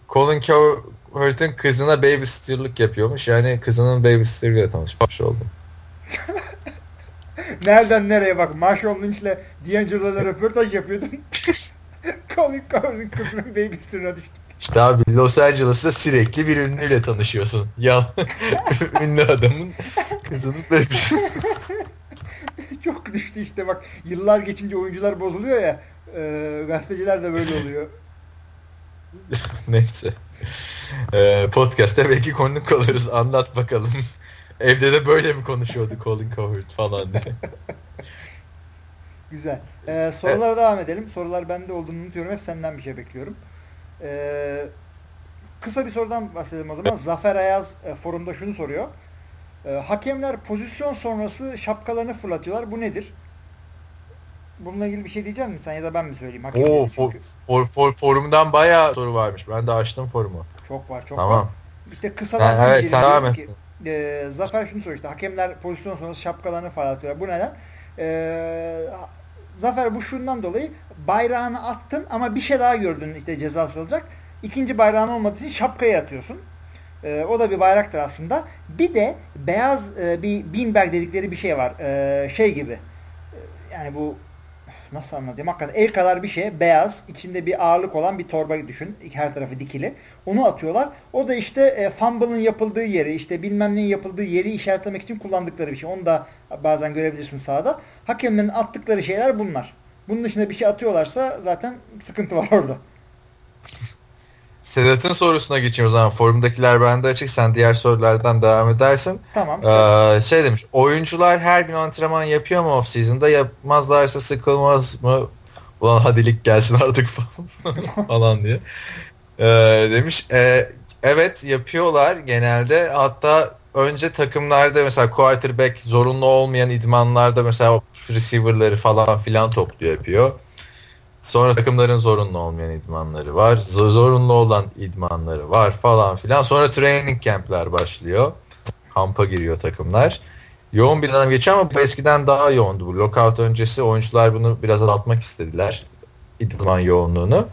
S1: Colin Cowherd'ın kızına babysitter'lık yapıyormuş. Yani kızının babysitter'ıyla tanışmış oldum.
S2: Nereden nereye bak. Marshall Lynch'le D'Angelo'la röportaj yapıyordun. Colin Cowherd'ın kızının babysitter'ına düştü.
S1: İşte abi Los Angeles'ta sürekli bir ünlüyle tanışıyorsun. Ya ünlü adamın kızının babysitter.
S2: Çok düştü işte bak. Yıllar geçince oyuncular bozuluyor ya. E, gazeteciler de böyle oluyor.
S1: Neyse. Ee, podcast'te belki konuk oluruz. Anlat bakalım. Evde de böyle mi konuşuyordu Colin Cowherd falan diye.
S2: Güzel. Ee, sorulara devam edelim. Sorular bende olduğunu unutuyorum. Hep senden bir şey bekliyorum. Ee, kısa bir sorudan bahsedelim o zaman. Zafer Ayaz e, forumda şunu soruyor. Ee, hakemler pozisyon sonrası şapkalarını fırlatıyorlar. Bu nedir? Bununla ilgili bir şey diyecek misin sen ya da ben mi söyleyeyim? Hakem
S1: Oo, for, for, for, forumdan bayağı soru varmış. Ben de açtım forumu.
S2: Çok var çok var.
S1: Tamam.
S2: İşte kısa
S1: Sen, evet sen devam et.
S2: e, Zafer şunu soruyor işte hakemler pozisyon sonrası şapkalarını fırlatıyorlar. Bu neden? E, Zafer bu şundan dolayı bayrağını attın ama bir şey daha gördün işte cezası olacak. İkinci bayrağın olmadığı için şapkayı atıyorsun. E, o da bir bayraktır aslında. Bir de beyaz e, bir beanbag dedikleri bir şey var. E, şey gibi. E, yani bu nasıl anlatayım? Hakikaten el kadar bir şey beyaz içinde bir ağırlık olan bir torba düşün. Her tarafı dikili. Onu atıyorlar. O da işte e, fumble'ın yapıldığı yeri işte bilmem neyin yapıldığı yeri işaretlemek için kullandıkları bir şey. Onu da bazen görebilirsin sahada. Hakemlerin attıkları şeyler bunlar. Bunun dışında bir şey atıyorlarsa zaten sıkıntı var orada.
S1: Sedat'ın sorusuna geçeyim o zaman. Forumdakiler bende açık. Sen diğer sorulardan devam edersin.
S2: Tamam.
S1: Ee, şey demiş. Oyuncular her gün antrenman yapıyor mu off season'da? Yapmazlarsa sıkılmaz mı? Ulan hadi lig gelsin artık falan diye. Ee, demiş. E, evet yapıyorlar genelde. Hatta önce takımlarda mesela quarterback zorunlu olmayan idmanlarda mesela receiver'ları falan filan topluyor yapıyor. Sonra takımların zorunlu olmayan idmanları var. Zorunlu olan idmanları var falan filan. Sonra training camp'ler başlıyor. Kampa giriyor takımlar. Yoğun bir dönem geçiyor ama bu eskiden daha yoğundu. Bu lockout öncesi oyuncular bunu biraz azaltmak istediler. İdman yoğunluğunu.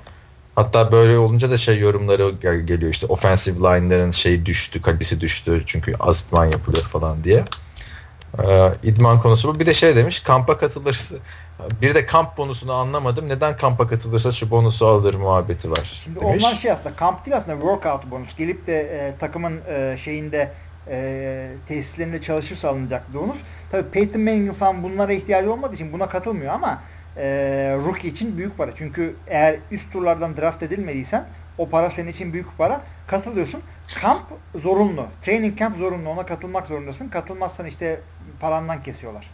S1: Hatta böyle olunca da şey yorumları geliyor işte offensive line'ların şeyi düştü, kalitesi düştü çünkü az idman yapılıyor falan diye. Ee, idman konusu bu. Bir de şey demiş kampa katılırsa bir de kamp bonusunu anlamadım. Neden kampa katılırsa şu bonusu alır muhabbeti var.
S2: Şimdi
S1: demiş.
S2: onlar şey aslında kamp değil aslında workout bonus. Gelip de e, takımın e, şeyinde e, tesislerinde çalışırsa alınacak bonus. Tabii Peyton Manning'in falan bunlara ihtiyacı olmadığı için buna katılmıyor ama e, rookie için büyük para. Çünkü eğer üst turlardan draft edilmediysen o para senin için büyük para. Katılıyorsun. Kamp zorunlu. Training camp zorunlu. Ona katılmak zorundasın. Katılmazsan işte parandan kesiyorlar.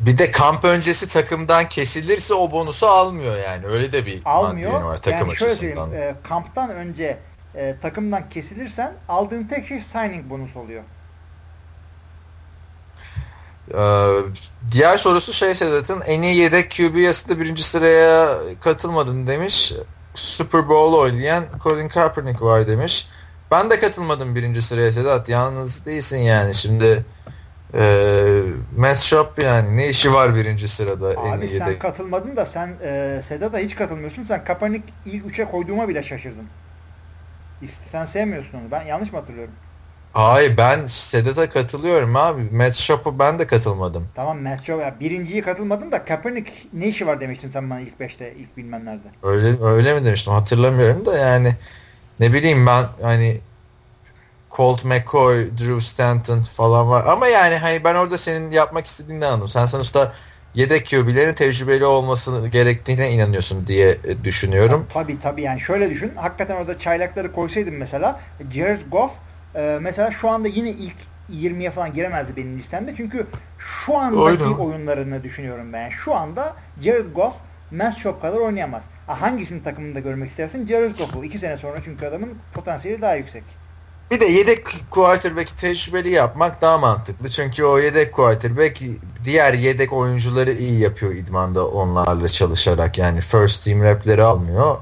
S1: Bir de kamp öncesi takımdan kesilirse o bonusu almıyor yani. Öyle de bir
S2: almıyor.
S1: var takım
S2: yani şöyle
S1: açısından.
S2: E, kamptan önce e, takımdan kesilirsen aldığın tek şey signing bonus oluyor.
S1: Ee, diğer sorusu şey Sedat'ın en iyi yedek QB yasında birinci sıraya katılmadın demiş. Super Bowl oynayan Colin Kaepernick var demiş. Ben de katılmadım birinci sıraya Sedat. Yalnız değilsin yani. Şimdi e, Matt Shop yani ne işi var birinci sırada
S2: Abi sen
S1: yedek.
S2: katılmadın da sen e, Sedat'a hiç katılmıyorsun. Sen Kaepernick ilk üçe koyduğuma bile şaşırdın. İşte sen sevmiyorsun onu. Ben yanlış mı hatırlıyorum?
S1: Hayır ben Sedat'a katılıyorum abi. Matt Shop'a ben de katılmadım.
S2: Tamam Matt Schaub ya birinciyi katılmadın da Kaepernick ne işi var demiştin sen bana ilk beşte ilk bilmem nerede.
S1: Öyle öyle mi demiştim hatırlamıyorum da yani ne bileyim ben hani Colt McCoy, Drew Stanton falan var. Ama yani hani ben orada senin yapmak istediğini anladım. Sen sonuçta yedek QB'lerin tecrübeli olması gerektiğine inanıyorsun diye e, düşünüyorum.
S2: Tabii tabii yani şöyle düşün. Hakikaten orada çaylakları koysaydım mesela Jared Goff e, mesela şu anda yine ilk 20'ye falan giremezdi benim listemde. Çünkü şu andaki
S1: Aynen.
S2: oyunlarını düşünüyorum ben. Şu anda Jared Goff Matt Schaub kadar oynayamaz. Ha, hangisinin takımında görmek istersin? Jared Goff'u. İki sene sonra çünkü adamın potansiyeli daha yüksek.
S1: Bir de yedek quarterback'i tecrübeli yapmak daha mantıklı. Çünkü o yedek quarterback diğer yedek oyuncuları iyi yapıyor idmanda onlarla çalışarak. Yani first team repleri almıyor.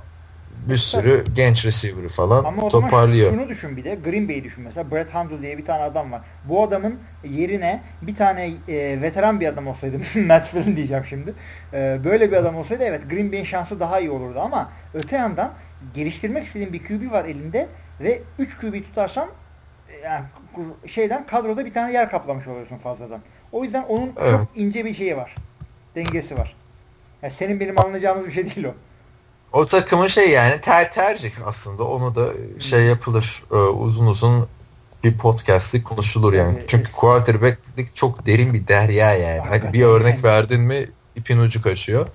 S1: Bir sürü genç receiver'ı falan
S2: Ama o
S1: toparlıyor.
S2: şunu düşün bir de Green Bay'i düşün mesela Brett Hundley diye bir tane adam var. Bu adamın yerine bir tane e, veteran bir adam olsaydı Matt Flynn diyeceğim şimdi. E, böyle bir adam olsaydı evet Green Bay'in şansı daha iyi olurdu ama öte yandan geliştirmek istediğin bir QB var elinde ve 3 QB tutarsan e, yani şeyden kadroda bir tane yer kaplamış oluyorsun fazladan. O yüzden onun
S1: Evet.
S2: çok ince bir şeyi var. Dengesi var. Yani senin benim anlayacağımız bir şey değil o.
S1: O takımın şey yani ter tercih aslında onu da şey yapılır e, uzun uzun bir podcast'lik konuşulur yani.
S2: Tabii,
S1: Çünkü
S2: es-
S1: quarterback'lik çok derin bir derya yani.
S2: Hakikaten
S1: Hadi bir örnek
S2: yani.
S1: verdin mi ipin ucu kaçıyor.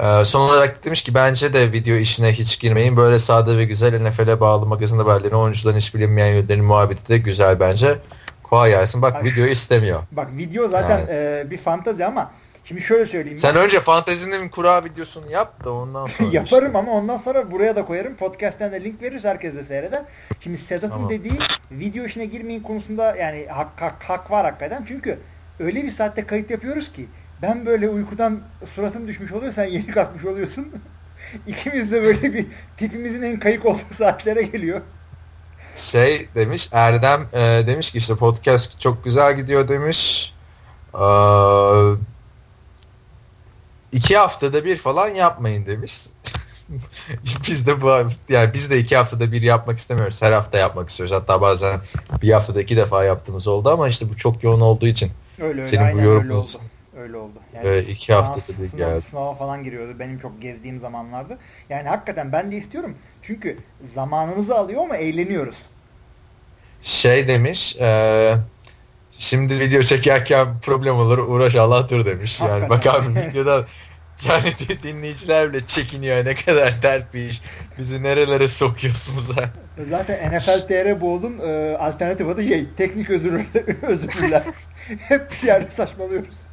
S1: E, son olarak demiş ki bence de video işine hiç girmeyin. Böyle sade ve güzel NFL'e bağlı magazin haberleri oyuncuların hiç bilinmeyen yönlerin muhabbeti de güzel bence. Kolay gelsin. Bak
S2: Ay.
S1: video istemiyor.
S2: Bak video zaten
S1: Yani.
S2: e, bir fantazi ama şimdi şöyle söyleyeyim.
S1: Sen önce fantezinin kura videosunu yap da ondan sonra.
S2: Yaparım
S1: işte.
S2: ama ondan sonra buraya da koyarım. Podcast'ten de link veririz herkes de seyreder. Şimdi Sedat'ın
S1: Tamam.
S2: dediği video işine girmeyin konusunda yani hak, hak, hak var hakikaten. Çünkü öyle bir saatte kayıt yapıyoruz ki ben böyle uykudan suratım düşmüş oluyor sen yeni kalkmış oluyorsun. İkimiz de böyle bir tipimizin en kayık olduğu saatlere geliyor.
S1: Şey demiş Erdem e, demiş ki işte podcast çok güzel gidiyor demiş. Ee, iki haftada bir falan yapmayın demiş. biz de bu yani biz de iki haftada bir yapmak istemiyoruz. Her hafta yapmak istiyoruz. Hatta bazen bir haftada iki defa yaptığımız oldu ama işte bu çok yoğun olduğu için.
S2: Öyle öyle.
S1: Senin bu yorumun
S2: öyle oldu. Yani
S1: Evet, iki haftada bir geldi.
S2: Sınava falan giriyordu benim çok gezdiğim zamanlarda. Yani hakikaten ben de istiyorum. Çünkü zamanımızı alıyor ama eğleniyoruz.
S1: Şey demiş e, şimdi video çekerken problem olur uğraş Allah'tır demiş. Yani bak
S2: Hakikaten.
S1: abi videoda yani dinleyiciler bile çekiniyor ne kadar dert bir iş. Bizi nerelere sokuyorsunuz ha.
S2: Zaten NFL TR Bowl'un e, alternatif adı şey, teknik özür, özürler. Hep bir yerde saçmalıyoruz.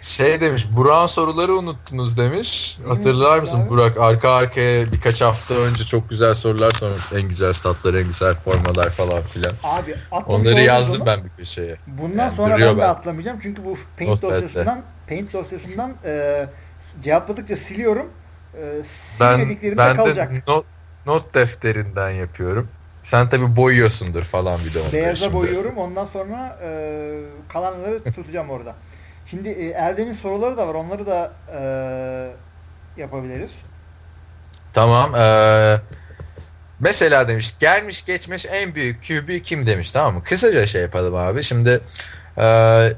S1: Şey demiş Burak'ın soruları unuttunuz demiş. Hatırlar mısın
S2: abi.
S1: Burak arka arkaya birkaç hafta önce çok güzel sorular sormuş. En güzel statlar, en güzel formalar falan filan.
S2: Abi
S1: Onları yazdım ben bir köşeye.
S2: Bundan
S1: Yani
S2: sonra
S1: duruyor
S2: ben de
S1: ben.
S2: atlamayacağım çünkü bu Paint
S1: Notepad'de.
S2: dosyasından Paint dosyasından e, cevapladıkça siliyorum. E,
S1: Ben
S2: de
S1: ben
S2: kalacak.
S1: de not, not defterinden yapıyorum. Sen tabi boyuyorsundur falan bir de onları
S2: Beyaza
S1: şimdi.
S2: boyuyorum. Ondan sonra e, kalanları tutacağım orada. Şimdi e, Erdem'in soruları da var. Onları da e, yapabiliriz.
S1: Tamam. eee, mesela demiş gelmiş geçmiş en büyük QB kim demiş tamam mı? Kısaca şey yapalım abi. Şimdi eee,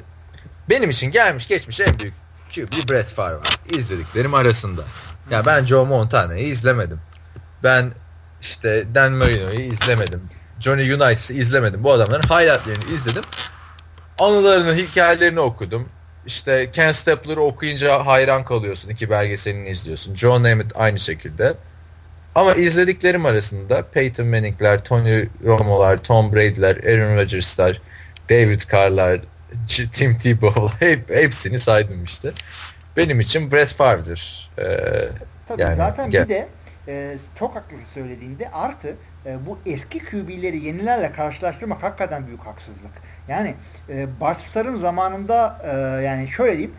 S1: benim için gelmiş geçmiş en büyük QB Brett Favre var. İzlediklerim arasında. Ya ben Joe Montana'yı izlemedim. Ben işte Dan Marino'yu izlemedim. Johnny United'ı izlemedim. Bu adamların highlightlerini izledim. Anılarını, hikayelerini okudum. İşte Ken Stapler'ı okuyunca hayran kalıyorsun. İki belgeselini izliyorsun. John Emmett aynı şekilde. Ama izlediklerim arasında Peyton Manning'ler, Tony Romo'lar, Tom Brady'ler, Aaron Rodgers'lar, David Carr'lar, Tim Tebow hep, hepsini saydım işte. Benim için Brett Favre'dır. Ee,
S2: Tabii
S1: Yani
S2: zaten
S1: gel-
S2: bir de e, çok haklısın söylediğinde artı e, bu eski QB'leri yenilerle karşılaştırmak hakikaten büyük haksızlık. Yani e, Bart Starr'ın zamanında e, yani şöyle diyeyim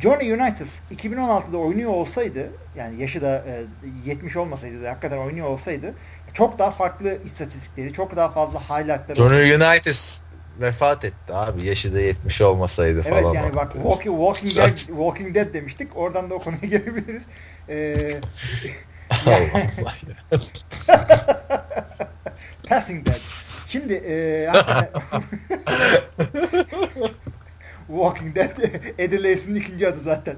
S2: Johnny Unitas 2016'da oynuyor olsaydı yani yaşı da e, 70 olmasaydı da hakikaten oynuyor olsaydı çok daha farklı istatistikleri, çok daha fazla highlightları
S1: Johnny United vefat etti abi. Yaşı da 70 olmasaydı
S2: Evet
S1: falan.
S2: yani bak Walking, walking, Dead, walking Dead demiştik. Oradan da o konuya gelebiliriz. Ee,
S1: Allah Allah ya.
S2: Passing Dead. Şimdi e, Walking Dead Eddie Lacy'nin ikinci adı zaten.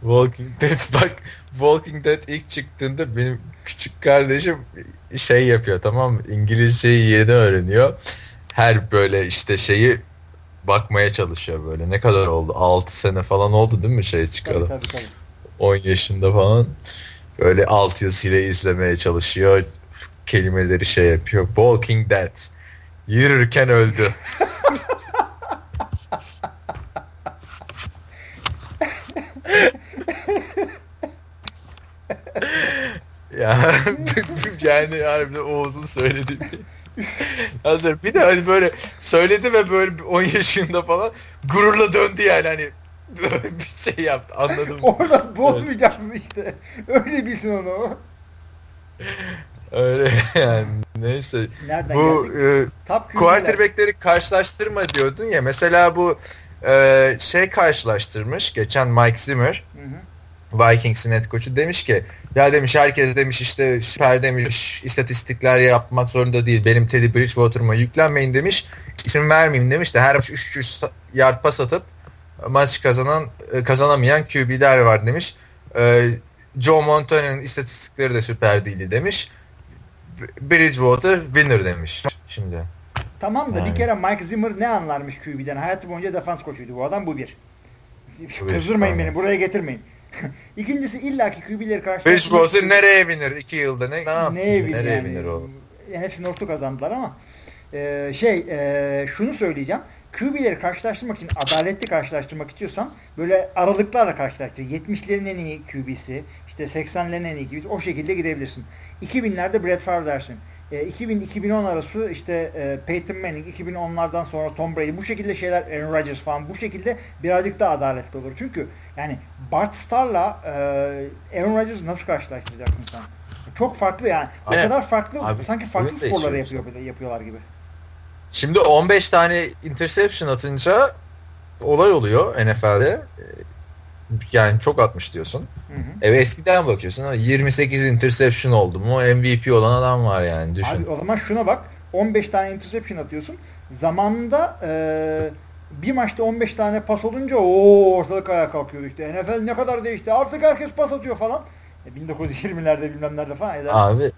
S1: Walking Dead bak Walking Dead ilk çıktığında benim küçük kardeşim şey yapıyor tamam mı? İngilizceyi yeni öğreniyor. Her böyle işte şeyi bakmaya çalışıyor böyle. Ne kadar oldu? 6 sene falan oldu değil mi şey
S2: Tabii
S1: çıkalı?
S2: tabii tabii.
S1: 10 yaşında falan. Böyle alt yazıyla izlemeye çalışıyor. Kelimeleri şey yapıyor. Walking Dead. Yürürken öldü. ya yani harbiden Oğuz'un söylediği bir de hani böyle söyledi ve böyle bir 10 yaşında falan gururla döndü yani hani bir şey yaptı anladım.
S2: Orada bozmayacaksın işte. Öyle bilsin onu.
S1: Öyle yani neyse.
S2: Nereden
S1: Bu
S2: geldik?
S1: e, quarterback'leri karşılaştırma diyordun ya. Mesela bu e, şey karşılaştırmış geçen Mike Zimmer
S2: Hı hı.
S1: Vikings'in head koçu demiş ki ya demiş herkes demiş işte süper demiş istatistikler yapmak zorunda değil. Benim Teddy Bridgewater'ıma yüklenmeyin demiş. İsim vermeyeyim demiş de her maç 3 yard pas atıp maç kazanan e, kazanamayan QB'ler var demiş. E, Joe Montana'nın istatistikleri de süper değildi demiş. Bridgewater winner demiş şimdi.
S2: Tamam da
S1: Yani.
S2: bir kere Mike Zimmer ne anlarmış QB'den? Hayatı boyunca defans koçuydu bu adam bu bir.
S1: Bu
S2: Kızdırmayın
S1: aynen.
S2: beni buraya getirmeyin. İkincisi illaki QB'leri karşılaştırmak
S1: Bridgewater nereye winner? 2 yılda ne, ne yaptı?
S2: Neye
S1: nereye
S2: yani?
S1: winner o?
S2: Yani hepsi North'u kazandılar ama e, şey e, şunu söyleyeceğim. QB'leri karşılaştırmak için adaletli karşılaştırmak istiyorsan böyle aralıklarla karşılaştır. 70'lerin en iyi QB'si, işte 80'lerin en iyi QB'si o şekilde gidebilirsin. 2000'lerde Brett Favre dersin. E, 2000-2010 arası işte e, Peyton Manning, 2010'lardan sonra Tom Brady bu şekilde şeyler Aaron Rodgers falan bu şekilde birazcık daha adaletli olur. Çünkü yani Bart Starr'la e, Aaron Rodgers'ı nasıl karşılaştıracaksın sen? Çok farklı yani. O
S1: Aynen.
S2: kadar farklı
S1: Abi,
S2: sanki farklı sporları yapıyor, yapıyorlar gibi.
S1: Şimdi 15 tane interception atınca olay oluyor NFL'de. Ee, Yani çok atmış diyorsun.
S2: Hı hı.
S1: Evet eskiden bakıyorsun ama 28 interception oldu mu MVP olan adam var yani düşün.
S2: Abi o zaman şuna bak. 15 tane interception atıyorsun. Zamanında eee, bir maçta 15 tane pas olunca o ortalık ayağa kalkıyordu işte. NFL ne kadar değişti. Artık herkes pas atıyor falan. E, 1920'lerde bilmem nerede falan. eder.
S1: Abi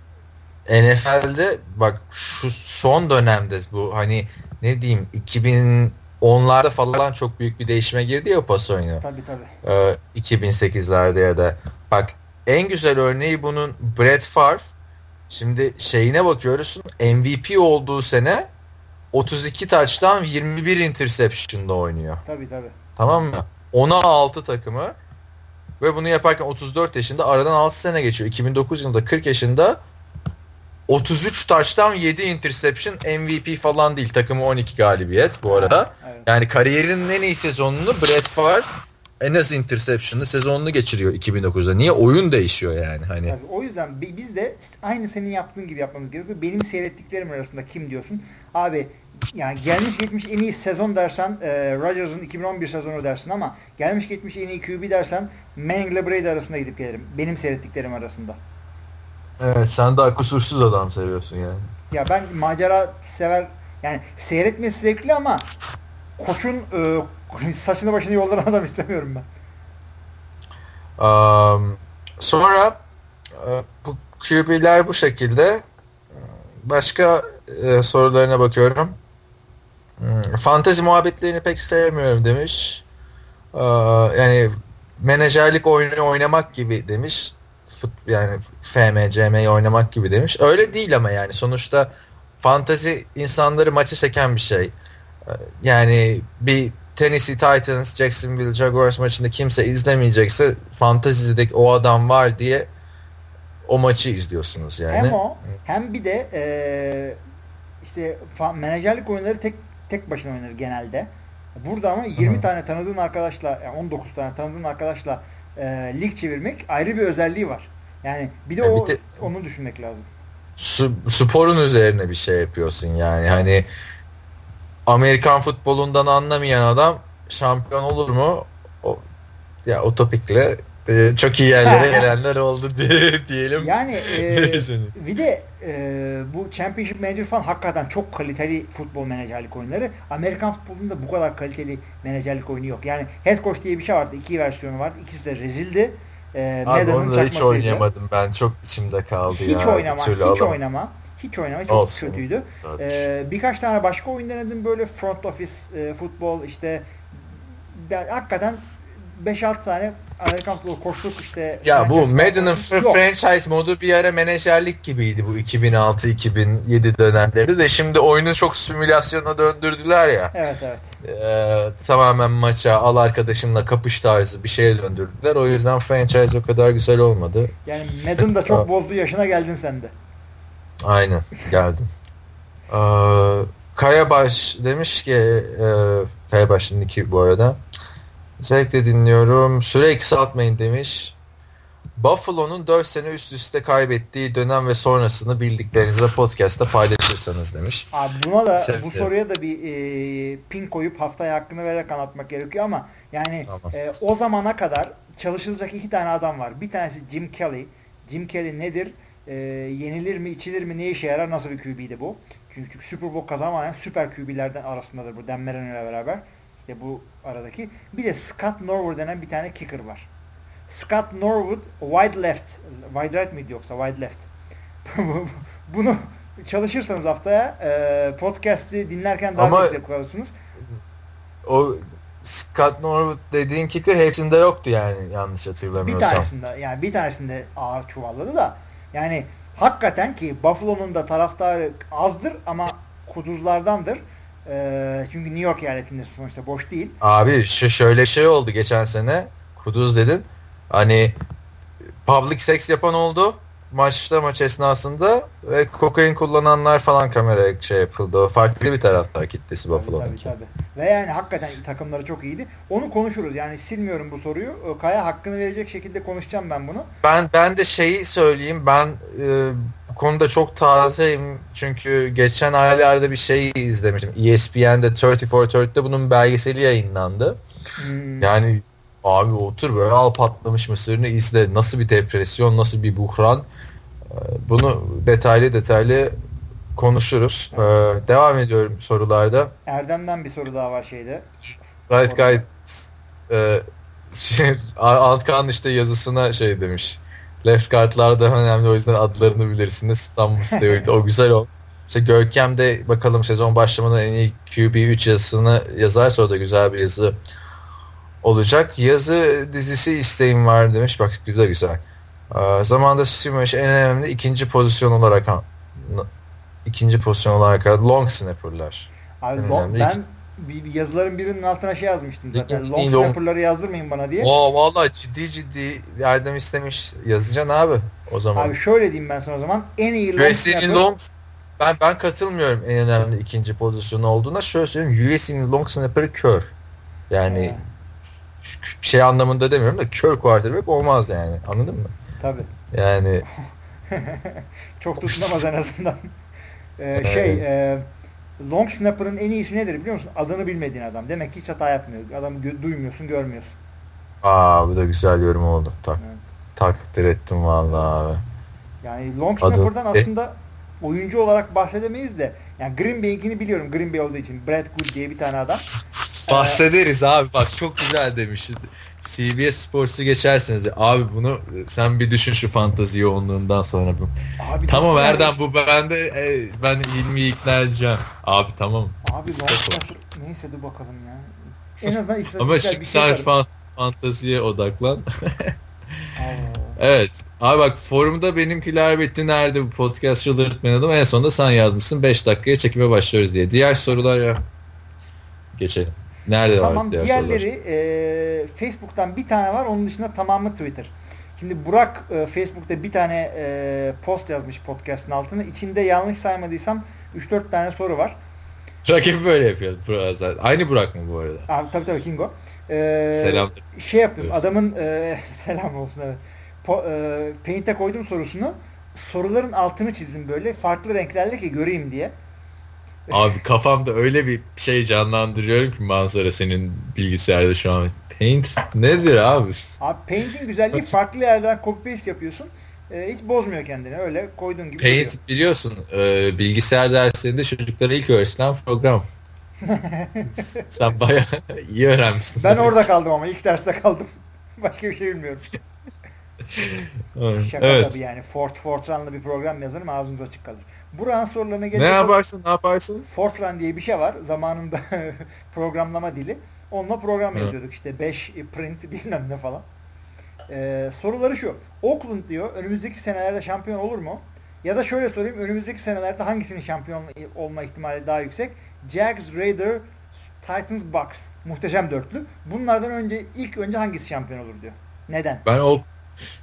S1: NFL'de bak şu son dönemde bu hani ne diyeyim 2010'larda falan çok büyük bir değişime girdi ya pas oyunu.
S2: Tabii tabii.
S1: Ee, 2008'lerde ya da bak en güzel örneği bunun Brett Favre şimdi şeyine bakıyoruz MVP olduğu sene 32 touchdown 21 interception'da oynuyor.
S2: Tabii tabii.
S1: Tamam mı? 10'a 6 takımı ve bunu yaparken 34 yaşında aradan 6 sene geçiyor. 2009 yılında 40 yaşında 33 touchdown 7 interception MVP falan değil. Takımı 12 galibiyet bu arada.
S2: Evet.
S1: Yani kariyerinin en iyi sezonunu Brett Favre en az interception'lı sezonunu geçiriyor 2009'da. Niye? Oyun değişiyor yani. Hani
S2: Tabii, o yüzden bi- biz de aynı senin yaptığın gibi yapmamız gerekiyor. Benim seyrettiklerim arasında kim diyorsun? Abi yani gelmiş geçmiş en iyi sezon dersen e, Rodgers'ın 2011 sezonu dersin ama gelmiş geçmiş en iyi QB dersen Manning ile Brady arasında gidip gelirim. Benim seyrettiklerim arasında.
S1: Evet sen daha kusursuz adam seviyorsun yani.
S2: Ya ben macera sever yani seyretmesi zevkli ama koçun e, saçını başını yoldıran adam istemiyorum ben.
S1: Um, sonra e, bu QB'ler bu şekilde. Başka e, sorularına bakıyorum. Hmm, Fantezi muhabbetlerini pek sevmiyorum demiş. Ee, yani menajerlik oyunu oynamak gibi demiş. Fut, yani FM, CM'yi oynamak gibi demiş. Öyle değil ama yani sonuçta fantezi insanları maçı çeken bir şey. Ee, Yani bir Tennessee Titans, Jacksonville Jaguars maçında kimse izlemeyecekse fantezideki o adam var diye o maçı izliyorsunuz yani.
S2: Hem o hem bir de e, işte menajerlik oyunları tek tek başına oynanır genelde. Burada ama 20
S1: Hı.
S2: tane tanıdığın arkadaşla, yani 19 tane tanıdığın arkadaşla e, lig çevirmek ayrı bir özelliği var. Yani bir de
S1: Ya bir
S2: o
S1: de-
S2: onu düşünmek lazım.
S1: Sporun üzerine bir şey yapıyorsun yani. Hani Amerikan futbolundan anlamayan adam şampiyon olur mu? O, ya o topikle e, çok iyi yerlere gelenler oldu diye diyelim.
S2: Yani e, bir de e, bu Championship Manager falan hakikaten çok kaliteli futbol menajerlik oyunları. Amerikan futbolunda bu kadar kaliteli menajerlik oyunu yok. Yani Head Coach diye bir şey vardı. iki versiyonu vardı. İkisi de rezildi. E,
S1: Abi onu da hiç oynayamadım ben. Çok içimde kaldı
S2: Hiç
S1: ya.
S2: oynama, hiç
S1: alamadım.
S2: oynama. Hiç oynama çok
S1: Olsun.
S2: kötüydü.
S1: Evet.
S2: Ee, birkaç tane başka oyun denedim böyle front office e, futbol işte ben, hakikaten 5-6 tane Amerikan futbolu koştuk işte.
S1: Ya bu Madden'ın franchise modu bir ara menajerlik gibiydi bu 2006-2007 dönemleri de şimdi oyunu çok simülasyona döndürdüler ya.
S2: Evet evet.
S1: Ee, tamamen maça al arkadaşınla kapış tarzı bir şeye döndürdüler. O yüzden franchise o kadar güzel olmadı.
S2: Yani Madden da çok bozdu yaşına geldin sen de.
S1: Aynen geldim. Ee, Kayabaş demiş ki e, Kayabaş'ın iki bu arada. Zevkle dinliyorum. Süre kısaltmayın demiş. Buffalo'nun 4 sene üst üste kaybettiği dönem ve sonrasını bildiklerinizle podcast'ta paylaşırsanız demiş.
S2: Abi buna da
S1: Sevdim.
S2: bu soruya da bir e, pin koyup haftaya hakkını vererek anlatmak gerekiyor ama yani
S1: Tamam.
S2: e, o zamana kadar çalışılacak iki tane adam var. Bir tanesi Jim Kelly. Jim Kelly nedir? E, yenilir mi, içilir mi, ne işe yarar, nasıl bir QB'di bu? Çünkü, Super Bowl kazanmayan süper QB'lerden arasındadır bu Marino ile beraber. İşte bu aradaki. Bir de Scott Norwood denen bir tane kicker var. Scott Norwood wide left. Wide right miydi yoksa wide left? Bunu çalışırsanız haftaya e, podcast'i dinlerken daha
S1: Ama-
S2: çok zevk alırsınız.
S1: O Scott Norwood dediğin kicker hepsinde yoktu yani yanlış
S2: Bir
S1: hatırlamıyorsam.
S2: tanesinde yani bir tanesinde ağır çuvalladı da yani hakikaten ki Buffalo'nun da taraftarı azdır ama kuduzlardandır. E, çünkü New York eyaletinde sonuçta boş değil.
S1: Abi şu şöyle şey oldu geçen sene. Kuduz dedin. Hani public sex yapan oldu. maçta maç esnasında ve kokain kullananlar falan kameraya şey yapıldı. Farklı bir taraftar kitlesi Buffalo'nun.
S2: Tabii, tabii, tabii. Ve yani hakikaten takımları çok iyiydi. Onu konuşuruz. Yani silmiyorum bu soruyu. Kaya hakkını verecek şekilde konuşacağım ben bunu.
S1: Ben ben de şeyi söyleyeyim. Ben e, konuda çok tazeyim. Çünkü geçen aylarda bir şey izlemiştim. ESPN'de 34-30'da bunun belgeseli yayınlandı. Hmm. Yani abi otur böyle al patlamış mısırını izle. Nasıl bir depresyon, nasıl bir buhran. E, bunu detaylı detaylı konuşuruz. Ee, devam ediyorum sorularda.
S2: Erdem'den bir soru daha var şeyde.
S1: Gayet gayet e, şey, Antkan işte yazısına şey demiş. Left guardlar daha önemli o yüzden adlarını bilirsiniz. İstanbul Steroid o güzel ol. İşte Görkem de bakalım sezon başlamadan en iyi QB3 yazısını yazarsa o da güzel bir yazı olacak. Yazı dizisi isteğim var demiş. Bak güzel güzel. Ee, zamanda Simoş en önemli ikinci pozisyon olarak ikinci pozisyon olarak long snapper'lar.
S2: Abi long, ben bir yazıların birinin altına şey yazmıştım zaten. Long snapper'ları yazdırmayın bana diye. Oo
S1: vallahi ciddi ciddi yardım istemiş. Yazacaksın abi o zaman.
S2: Abi şöyle diyeyim ben sana o zaman. En iyi long snapper. Long,
S1: ben ben katılmıyorum en önemli ikinci pozisyon olduğuna. Şöyle söyleyeyim. USC'nin long snapper'ı kör. Yani hmm. şey anlamında demiyorum da kör quarterback olmaz yani. Anladın mı?
S2: Tabii.
S1: Yani
S2: çok tutunamaz en azından. Ee, şey e, long snapper'ın en iyisi nedir biliyor musun? Adını bilmediğin adam. Demek ki hiç hata yapmıyor. Adamı gö- duymuyorsun, görmüyorsun.
S1: Aa bu da güzel yorum oldu. Tak, evet. Takdir ettim vallahi abi.
S2: Yani long snapper'dan Adı... aslında oyuncu olarak bahsedemeyiz de yani Green Bay'inkini biliyorum Green Bay olduğu için. Brad Good diye bir tane adam.
S1: Bahsederiz abi bak çok güzel demiş. CBS Sports'u geçersiniz de abi bunu sen bir düşün şu fantazi yoğunluğundan sonra bu. Abi, tamam Erdem bu bende e, ben ilmi ikna edeceğim. Abi tamam.
S2: Abi neyse de bakalım ya. En azından
S1: Ama şimdi şey sen fan, fantaziye odaklan. evet. Abi bak forumda benimkiler bitti nerede bu podcast çıldırtmayan adam en sonunda sen yazmışsın 5 dakikaya çekime başlıyoruz diye. Diğer sorular ya geçelim. Nerede
S2: tamam, var diğerleri e, Facebook'tan bir tane var. Onun dışında tamamı Twitter. Şimdi Burak e, Facebook'ta bir tane e, post yazmış podcast'ın altına. İçinde yanlış saymadıysam 3-4 tane soru var.
S1: Burak hep böyle yapıyor. Burak Aynı Burak mı bu arada?
S2: Abi, tabii tabii Kingo. Ee, selam. Şey yapıyorum. Adamın e, selam olsun evet. Po, e, Paint'e koydum sorusunu. Soruların altını çizdim böyle farklı renklerle ki göreyim diye.
S1: Abi kafamda öyle bir şey canlandırıyorum ki manzara senin bilgisayarda şu an. Paint nedir abi?
S2: Abi Paint'in güzelliği farklı yerden copy paste yapıyorsun. Ee, hiç bozmuyor kendini. Öyle koyduğun gibi.
S1: Paint duruyor. biliyorsun e, bilgisayar derslerinde çocuklara ilk öğretilen program. Sen baya iyi öğrenmişsin.
S2: Ben orada kaldım ama ilk derste kaldım. Başka bir şey bilmiyorum. Şaka evet. tabii yani. Fort Fortran'lı bir program yazarım ağzınız açık kalır. Burak'ın sorularına
S1: gelecek. Ne yaparsın? Ne yaparsın?
S2: Fortran diye bir şey var. Zamanında programlama dili. Onunla program Hı. yazıyorduk işte 5 print bilmem ne falan. Ee, soruları şu. Oakland diyor önümüzdeki senelerde şampiyon olur mu? Ya da şöyle sorayım önümüzdeki senelerde hangisinin şampiyon olma ihtimali daha yüksek? Jags, Raiders, Titans, Bucks. Muhteşem dörtlü. Bunlardan önce ilk önce hangisi şampiyon olur diyor. Neden?
S1: Ben o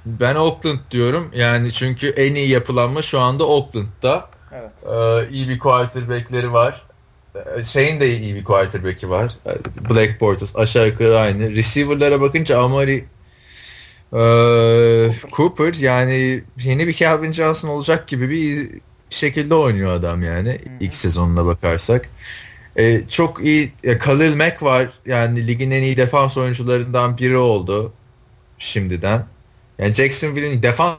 S1: ben Oakland diyorum. Yani çünkü en iyi yapılanma şu anda Oakland'da.
S2: Evet.
S1: Ee, iyi bir quarterback'leri var. Ee, şeyin de iyi bir quarterback'i var. Ee, Black Bortles aşağı yukarı aynı. Receiver'lara bakınca Amari e, Cooper yani yeni bir Calvin Johnson olacak gibi bir şekilde oynuyor adam yani Hı-hı. ilk sezonuna bakarsak. Ee, çok iyi Khalil Mack var yani ligin en iyi defans oyuncularından biri oldu şimdiden. Yani Jacksonville'in defans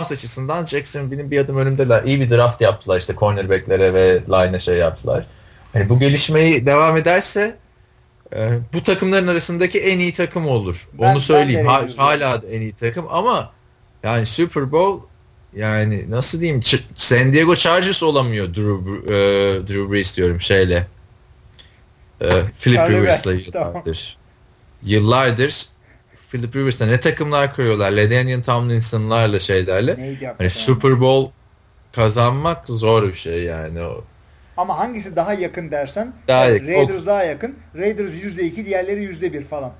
S1: açısından Jacksonville'in bir adım önündeler. İyi bir draft yaptılar işte cornerback'lere ve line'e şey yaptılar. Yani bu gelişmeyi devam ederse e, bu takımların arasındaki en iyi takım olur. Ben, Onu söyleyeyim. Ha, hala en iyi takım ama yani Super Bowl yani nasıl diyeyim San Diego Chargers olamıyor Drew, e, Drew Brees diyorum şeyle. E, Philip Rivers'la yıllardır. Yıllardır Philip Rivers'la ne takımlar kuruyorlar. LaDainian Tomlinson'larla şeylerle. Hani Super Bowl kazanmak zor bir şey yani. O.
S2: Ama hangisi daha yakın dersen daha yakın. Raiders daha yakın. Raiders %2 diğerleri %1 falan.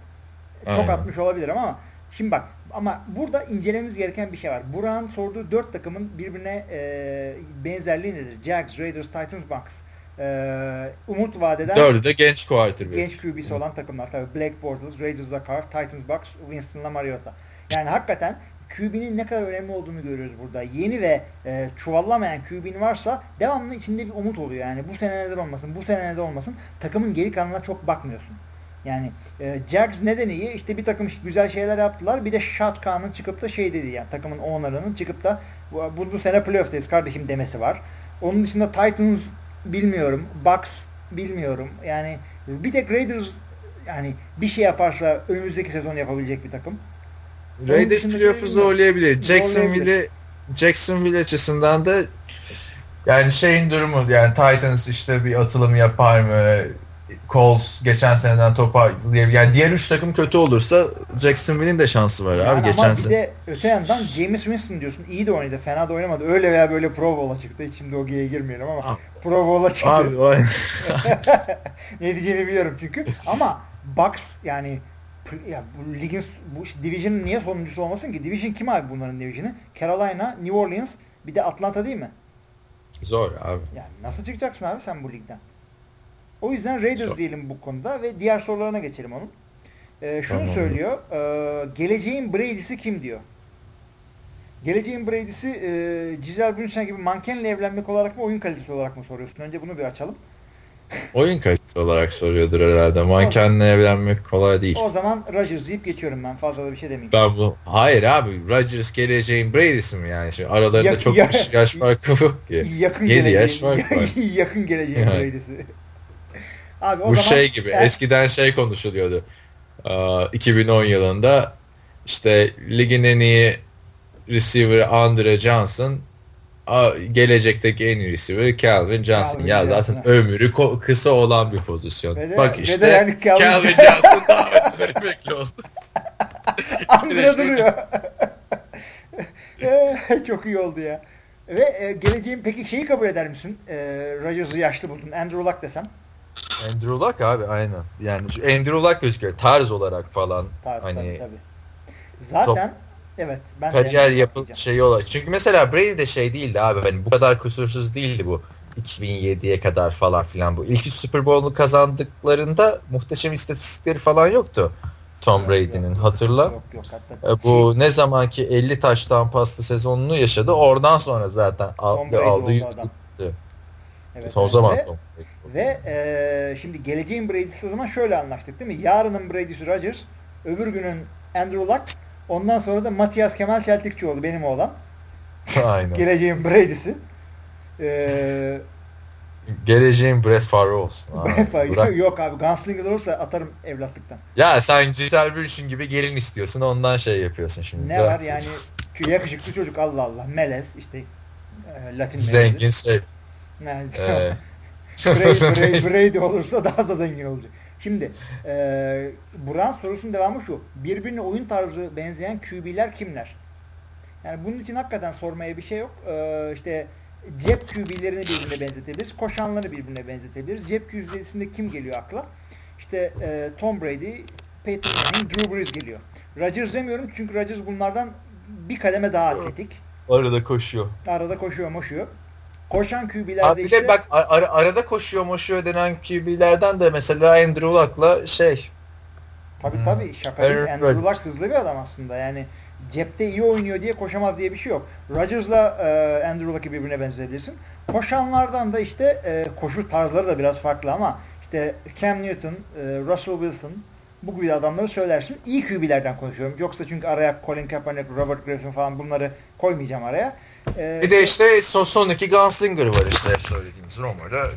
S2: Çok Aynen. atmış olabilir ama şimdi bak Ama burada incelememiz gereken bir şey var. Burak'ın sorduğu dört takımın birbirine e, benzerliği nedir? Jags, Raiders, Titans, Bucks. E, umut vadeden
S1: Dördü de genç quarterback.
S2: genç QB'si olan takımlar. Tabii Black Bortles, Raiders'la Carr, Titans, Bucks, Winston'la Mariota. Yani hakikaten QB'nin ne kadar önemli olduğunu görüyoruz burada. Yeni ve e, çuvallamayan QB'nin varsa devamlı içinde bir umut oluyor. Yani bu sene neden olmasın, bu sene neden olmasın. Takımın geri kalanına çok bakmıyorsun. Yani e, Jags neden iyi? İşte bir takım güzel şeyler yaptılar. Bir de Shotgun'ın çıkıp da şey dedi yani takımın owner'ının çıkıp da bu, bu, bu sene playoff'tayız kardeşim demesi var. Onun dışında Titans bilmiyorum. Bucks bilmiyorum. Yani bir tek Raiders yani bir şey yaparsa önümüzdeki sezon yapabilecek bir takım.
S1: Raiders playoff'u zorlayabilir. Jacksonville Jacksonville açısından da yani şeyin durumu yani Titans işte bir atılım yapar mı? Colts geçen seneden toparlayabilir. Yani diğer üç takım kötü olursa Jacksonville'in de şansı var
S2: Yani
S1: abi
S2: ama
S1: geçen
S2: bir
S1: sene.
S2: de öte yandan James Winston diyorsun. iyi de oynadı. Fena da oynamadı. Öyle veya böyle Pro Bowl'a çıktı. Şimdi o G'ye girmeyelim ama
S1: Ah.
S2: Pro Bowl'a çıktı.
S1: Abi o
S2: ne diyeceğini biliyorum çünkü. Ama Bucks yani ya bu ligin bu division'ın niye sonuncusu olmasın ki? Division kim abi bunların division'ı? Carolina, New Orleans, bir de Atlanta değil mi?
S1: zor abi.
S2: Yani nasıl çıkacaksın abi sen bu ligden? O yüzden Raiders
S1: Zor.
S2: diyelim bu konuda ve diğer sorularına geçelim onun. Ee, şunu
S1: Tamam.
S2: söylüyor. e, geleceğin Brady'si kim diyor. Geleceğin Brady'si e, Giselle Bündchen gibi mankenle evlenmek olarak mı oyun kalitesi olarak mı soruyorsun? Önce bunu bir açalım.
S1: Oyun kalitesi olarak soruyordur herhalde. Mankenle evlenmek kolay değil.
S2: O zaman Rodgers deyip geçiyorum ben. Fazla da bir şey demeyeyim.
S1: Ben bu hayır abi Rodgers geleceğin Brady'si mi yani? Şimdi aralarında
S2: Ya-
S1: çok
S2: ya-
S1: yaş farkı yok ki.
S2: Yakın
S1: Yedi
S2: geleceğin,
S1: yaş fark var.
S2: yakın geleceğin
S1: Yani.
S2: Brady'si. Abi o
S1: Bu
S2: zaman
S1: şey gibi
S2: eğer-
S1: eskiden şey konuşuluyordu. Aa, 2010 yılında işte ligin en iyi receiver Andre Johnson gelecekteki en iyi receiver Calvin Johnson.
S2: Calvin
S1: ya
S2: Johnson.
S1: zaten ömrü ko- kısa olan bir pozisyon.
S2: Ve de-
S1: Bak
S2: ve
S1: işte
S2: de yani Calvin
S1: Calvin,
S2: Johnson-
S1: Johnson daha önemli emekli oldu.
S2: Andre duruyor. Çok iyi oldu ya. Ve e, geleceğin peki şeyi kabul eder misin? E, Rodgers'ı yaşlı buldun. Andrew Luck desem.
S1: Andrew Luck abi aynen. Yani şu Andrew Luck gözüküyor tarz olarak falan.
S2: Tabii
S1: hani
S2: tabii, tabii. Zaten evet ben
S1: kariyer
S2: Andrew Luck
S1: yapı
S2: diyeceğim.
S1: şeyi olarak. Çünkü mesela Brady de şey değildi abi. Hani bu kadar kusursuz değildi bu. 2007'ye kadar falan filan bu. İlk Super Bowl'u kazandıklarında muhteşem istatistikleri falan yoktu. Tom Brady'nin hatırla.
S2: Yok yok hatta.
S1: E, Bu ne zamanki 50 taştan paslı sezonunu yaşadı. Oradan sonra zaten
S2: Tom
S1: aldı aldı
S2: adam. Evet,
S1: Son
S2: evet.
S1: zaman
S2: Ve,
S1: Tom Brady.
S2: ve e, şimdi geleceğin Brady'si o zaman şöyle anlaştık değil mi? Yarının Brady'si Rodgers, öbür günün Andrew Luck, ondan sonra da Matias Kemal Çeltikçioğlu benim oğlan.
S1: Aynen.
S2: Geleceğin Brady'si. Eee
S1: Geleceğin Brett Favre olsun. abi. Bırak.
S2: Yok abi Gunslinger olursa atarım evlatlıktan.
S1: Ya sen Giselle Bündchen gibi gelin istiyorsun ondan şey yapıyorsun şimdi.
S2: Ne var yani yakışıklı çocuk Allah Allah. Melez işte e, Latin
S1: Zengin şey.
S2: Yani,
S1: Ee,
S2: Brady, Brady, Brady olursa daha da zengin olacak. Şimdi e, Burak'ın sorusunun devamı şu. Birbirine oyun tarzı benzeyen QB'ler kimler? Yani bunun için hakikaten sormaya bir şey yok. E, işte cep QB'lerini birbirine benzetebiliriz. Koşanları birbirine benzetebiliriz. Cep QB'sinde kim geliyor akla? İşte e, Tom Brady, Peyton Manning, Drew Brees geliyor. Rodgers demiyorum çünkü Rodgers bunlardan bir kademe daha atletik.
S1: Arada koşuyor.
S2: Arada koşuyor moşuyor. Koşan QB'lerde
S1: Abi
S2: işte...
S1: bak ar- ar- arada koşuyor moşuyor denen QB'lerden de mesela Andrew Luck'la şey
S2: Tabii
S1: Hmm.
S2: tabii şaka değil. Andrew
S1: Rodgers.
S2: Luck hızlı bir adam aslında. Yani cepte iyi oynuyor diye koşamaz diye bir şey yok. Rodgers'la e, Andrew Luck'ı birbirine benzetebilirsin. Koşanlardan da işte e, koşu tarzları da biraz farklı ama işte Cam Newton, e, Russell Wilson bu gibi adamları söylersin. İyi QB'lerden konuşuyorum. Yoksa çünkü araya Colin Kaepernick, Robert Griffin falan bunları koymayacağım araya. E,
S1: bir de işte son, son iki Gunslinger var işte hep söylediğimiz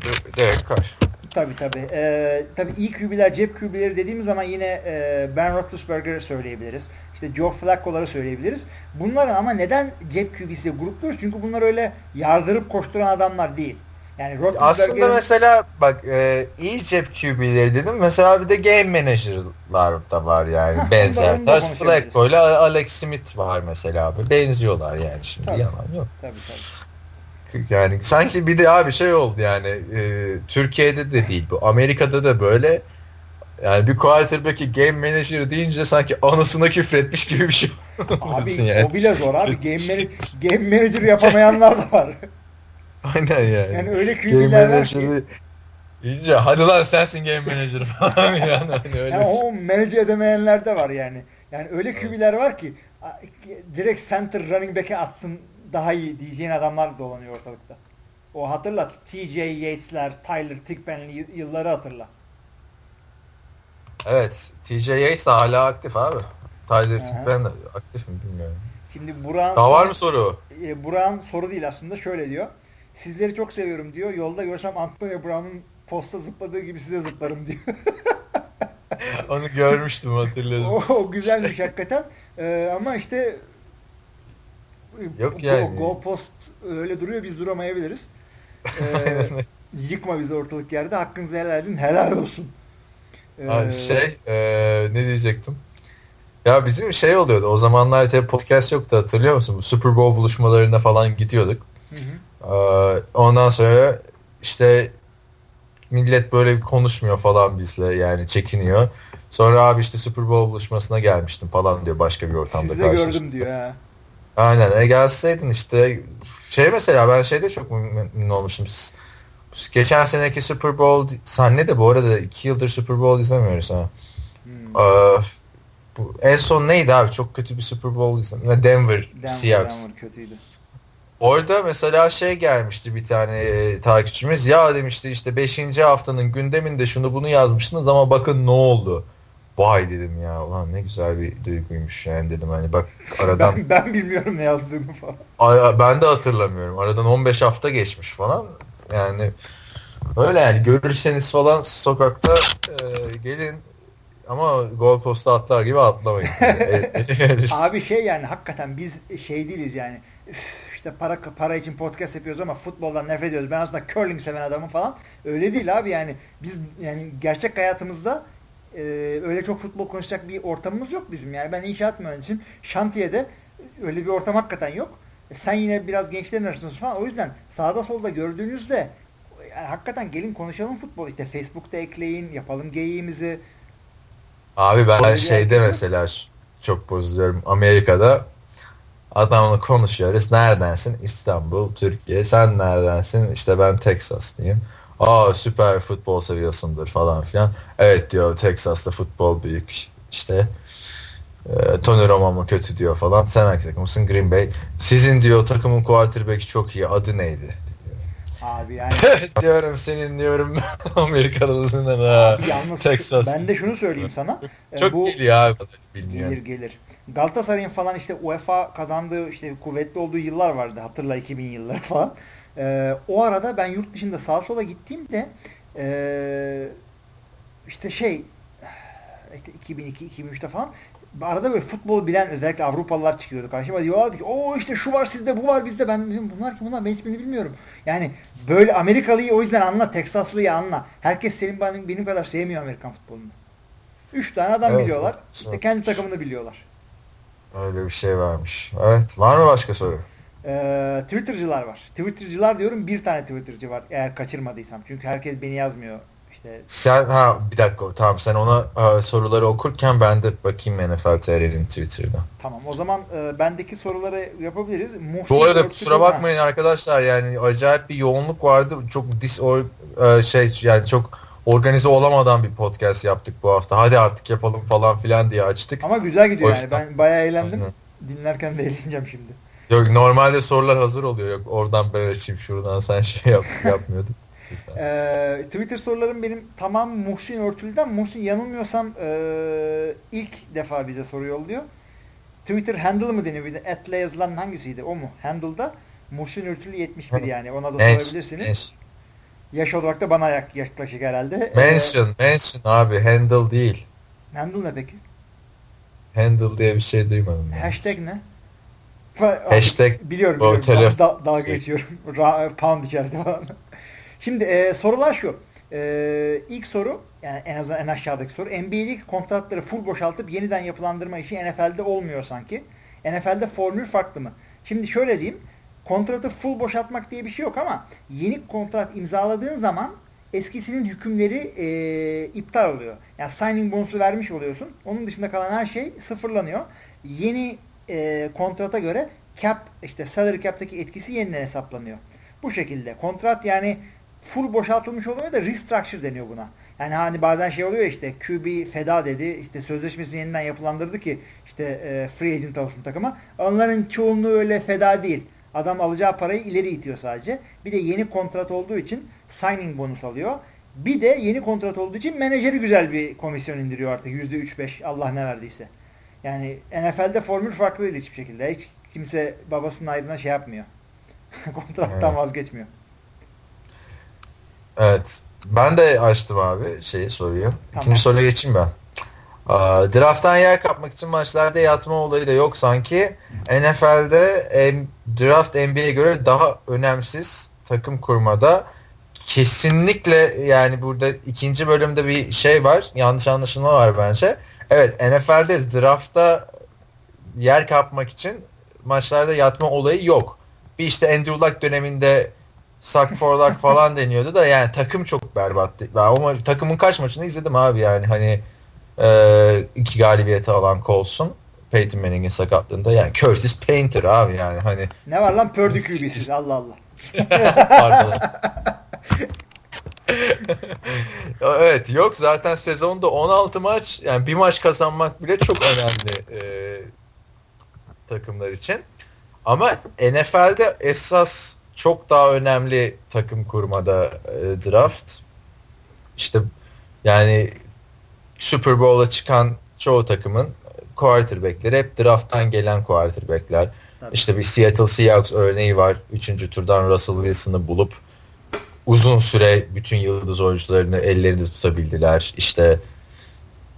S1: De- Derek Carr.
S2: Tabii tabii. Ee, tabii iyi QB'ler, cep QB'leri dediğimiz zaman yine e, Ben Roethlisberger'ı söyleyebiliriz. İşte Joe Flacco'ları söyleyebiliriz. Bunların ama neden cep QB'si grupluyoruz? Çünkü bunlar öyle yardırıp koşturan adamlar değil. Yani
S1: Aslında
S2: Roethlisberger'in
S1: mesela bak e, iyi cep QB'leri dedim. Mesela bir de game manager'lar da var yani
S2: Hah,
S1: benzer.
S2: konuşabiliriz.
S1: Flacco ile Alex Smith var mesela abi. Benziyorlar yani şimdi
S2: Tabii.
S1: yalan yok.
S2: tabii tabii.
S1: Yani sanki bir de abi şey oldu yani e, Türkiye'de de değil bu. Amerika'da da böyle yani bir quarterback'i game manager deyince sanki anasına küfretmiş gibi bir şey.
S2: Abi
S1: yani.
S2: o bile zor abi. Game, man- game manager yapamayanlar da var.
S1: Aynen yani.
S2: Yani öyle QB'ler var ki.
S1: iyice hadi lan sensin game manager falan yani. Hani öyle
S2: Yani
S1: şey.
S2: o manage edemeyenler de var yani. Yani öyle QB'ler var ki direkt center running back'e atsın daha iyi diyeceğin adamlar dolanıyor ortalıkta. O hatırla TJ Yates'ler, Tyler Thigpen'li yılları hatırla.
S1: Evet. TJ Yates de hala aktif abi. Tyler ben de aktif mi bilmiyorum.
S2: Şimdi Burak'ın
S1: Daha var mı soru?
S2: e, Burak'ın soru değil aslında şöyle diyor. Sizleri çok seviyorum diyor. Yolda görsem Antonio Brown'un posta zıpladığı gibi size zıplarım diyor.
S1: Onu görmüştüm hatırladım.
S2: o, o güzelmiş hakikaten. Ee, ama işte
S1: Yok
S2: go,
S1: yani.
S2: Go post öyle duruyor biz duramayabiliriz. Ee, yıkma bizi ortalık yerde. Hakkınızı helal edin. Helal olsun. Ee,
S1: Abi şey eee, ne diyecektim? Ya bizim şey oluyordu o zamanlar tabii podcast yoktu hatırlıyor musun? Bu Super Bowl buluşmalarına falan gidiyorduk.
S2: hı hı.
S1: Eee, ondan sonra işte millet böyle konuşmuyor falan bizle yani çekiniyor. Sonra abi işte Super Bowl buluşmasına gelmiştim falan diyor başka bir ortamda
S2: Sizi gördüm diyor ha.
S1: Aynen e gelseydin işte şey mesela ben şeyde çok memnun olmuştum. Geçen seneki Super Bowl senle de bu arada iki yıldır Super Bowl izlemiyoruz ha.
S2: Hmm.
S1: Ee, bu, en son neydi abi? Çok kötü bir Super Bowl izledim. Denver,
S2: Denver,
S1: Seahawks.
S2: Denver kötüydü.
S1: Orada mesela şey gelmişti bir tane e, takipçimiz. Ya demişti işte 5. haftanın gündeminde şunu bunu yazmışsınız ama bakın ne oldu. Vay dedim ya ulan ne güzel bir duyguymuş yani dedim hani bak aradan
S2: Ben, ben bilmiyorum ne yazdığımı falan.
S1: Ay- ben de hatırlamıyorum. Aradan 15 hafta geçmiş falan. Yani öyle yani görürseniz falan sokakta e, gelin ama gol posta atlar gibi atlamayın. E,
S2: Abi şey yani hakikaten biz şey değiliz yani. Üf, işte para para için podcast yapıyoruz ama futboldan nefret ediyoruz. Ben aslında curling seven adamım falan. Öyle değil abi yani. Biz yani gerçek hayatımızda e, öyle çok futbol konuşacak bir ortamımız yok bizim. Yani ben inşaat mühendisiyim. Şantiyede öyle bir ortam hakikaten yok. E, sen yine biraz gençlerin arasındasın falan. O yüzden sağda solda gördüğünüzde yani hakikaten gelin konuşalım futbol. İşte Facebook'ta ekleyin, yapalım geyiğimizi.
S1: Abi ben şeyde mesela çok bozuluyorum. Amerika'da adamla konuşuyoruz. Neredensin? İstanbul, Türkiye. Sen neredensin? İşte ben Texaslıyım. Aa süper futbol seviyorsundur falan filan. Evet diyor Texas'ta futbol büyük. İşte e, Tony Romo mu kötü diyor falan. Sen hangi takımısın? Green Bay. Sizin diyor takımın quarterback'i çok iyi. Adı neydi?
S2: Abi yani
S1: diyorum senin diyorum Amerikalılığına da.
S2: yalnız
S1: Texas.
S2: ben de şunu söyleyeyim sana. E,
S1: Çok
S2: bu
S1: geliyor abi. Bilmiyorum.
S2: gelir gelir. Galatasaray'ın falan işte UEFA kazandığı işte kuvvetli olduğu yıllar vardı. Hatırla 2000 yılları falan. E, o arada ben yurt dışında sağa sola gittiğimde e, işte şey işte 2002-2003'te falan arada böyle futbol bilen özellikle Avrupalılar çıkıyordu karşıma diyorlardı ki o işte şu var sizde bu var bizde ben dedim, bunlar ki bunlar ben hiçbirini bilmiyorum. Yani böyle Amerikalıyı o yüzden anla Teksaslıyı anla. Herkes senin benim, benim kadar sevmiyor Amerikan futbolunu. Üç tane adam
S1: Evet,
S2: biliyorlar.
S1: evet.
S2: İşte kendi takımını biliyorlar.
S1: Öyle bir şey varmış. Evet. Var mı başka soru?
S2: Ee, Twitter'cılar var. Twitter'cılar diyorum bir tane Twitter'cı var eğer kaçırmadıysam. Çünkü herkes beni yazmıyor. İşte
S1: Sen ha bir dakika tamam sen ona e, soruları okurken ben de bakayım NFL TR'nin Twitter'dan.
S2: tamam o zaman e, bendeki soruları yapabiliriz. Muhsin
S1: Bu arada kusura bakmayın arkadaşlar yani acayip bir yoğunluk vardı. Çok dis or, e, şey yani çok organize olamadan bir podcast yaptık bu hafta. Hadi artık yapalım falan filan diye açtık.
S2: Ama güzel gidiyor
S1: O
S2: yani.
S1: yüzden-
S2: Ben bayağı eğlendim.
S1: Aynen.
S2: Dinlerken de eğleneceğim şimdi.
S1: Yok normalde sorular hazır oluyor. Yok oradan ben açayım şuradan sen şey yap, yapmıyordun.
S2: Ee, Twitter sorularım benim tamam Muhsin Örtülü'den. Muhsin yanılmıyorsam e, ilk defa bize soru yolluyor. Twitter handle mı deniyor? Atle yazılan hangisiydi? O mu? Handle'da Muhsin Örtülü 71 yani. Ona da sorabilirsiniz. Yaş olarak da bana yak- yaklaşık herhalde.
S1: Mention, mention abi handle değil.
S2: Ee, handle ne peki?
S1: Handle diye bir şey duymadım. yani.
S2: Hashtag ne?
S1: Hashtag
S2: biliyorum biliyorum.
S1: telef-
S2: Da- dalga
S1: şey.
S2: geçiyorum. Ra- pound işareti falan. Şimdi e, sorular şu. E, ilk soru yani en azından en aşağıdaki soru. NBA'deki kontratları full boşaltıp yeniden yapılandırma işi NFL'de olmuyor sanki. NFL'de formül farklı mı? Şimdi şöyle diyeyim. Kontratı full boşaltmak diye bir şey yok ama yeni kontrat imzaladığın zaman eskisinin hükümleri e, iptal oluyor. Yani signing bonusu vermiş oluyorsun. Onun dışında kalan her şey sıfırlanıyor. Yeni e, kontrata göre cap işte salary cap'taki etkisi yeniden hesaplanıyor. Bu şekilde. Kontrat yani full boşaltılmış oluyor da restructure deniyor buna. Yani hani bazen şey oluyor işte QB feda dedi işte sözleşmesini yeniden yapılandırdı ki işte e, free agent alsın takıma. Onların çoğunluğu öyle feda değil. Adam alacağı parayı ileri itiyor sadece. Bir de yeni kontrat olduğu için signing bonus alıyor. Bir de yeni kontrat olduğu için menajeri güzel bir komisyon indiriyor artık. %3-5 Allah ne verdiyse. Yani NFL'de formül farklı değil hiçbir şekilde. Hiç kimse babasının ayrına şey yapmıyor. Kontrattan evet. vazgeçmiyor.
S1: Evet. Ben de açtım abi şeyi soruyu. Tamam. İkinci soruya geçeyim ben. Draft'tan yer kapmak için maçlarda yatma olayı da yok sanki. NFL'de draft NBA'ye göre daha önemsiz takım kurmada kesinlikle yani burada ikinci bölümde bir şey var. Yanlış anlaşılma var bence. Evet NFL'de draftta yer kapmak için maçlarda yatma olayı yok. Bir işte Andrew Luck döneminde Suck for Luck falan deniyordu da yani takım çok berbattı. Ben o takımın kaç maçını izledim abi yani hani e, iki galibiyeti alan Colts'un Peyton Manning'in sakatlığında yani Curtis Painter abi yani hani.
S2: Ne var lan Purdy QB'siz Allah Allah.
S1: Pardon. evet yok zaten sezonda 16 maç yani bir maç kazanmak bile çok önemli e, takımlar için. Ama NFL'de esas çok daha önemli takım kurmada e, draft. İşte yani Super Bowl'a çıkan çoğu takımın quarterback'leri hep draft'tan gelen quarterback'ler. Tabii. İşte bir Seattle Seahawks örneği var. Üçüncü turdan Russell Wilson'ı bulup uzun süre bütün yıldız oyuncularını ellerinde tutabildiler. İşte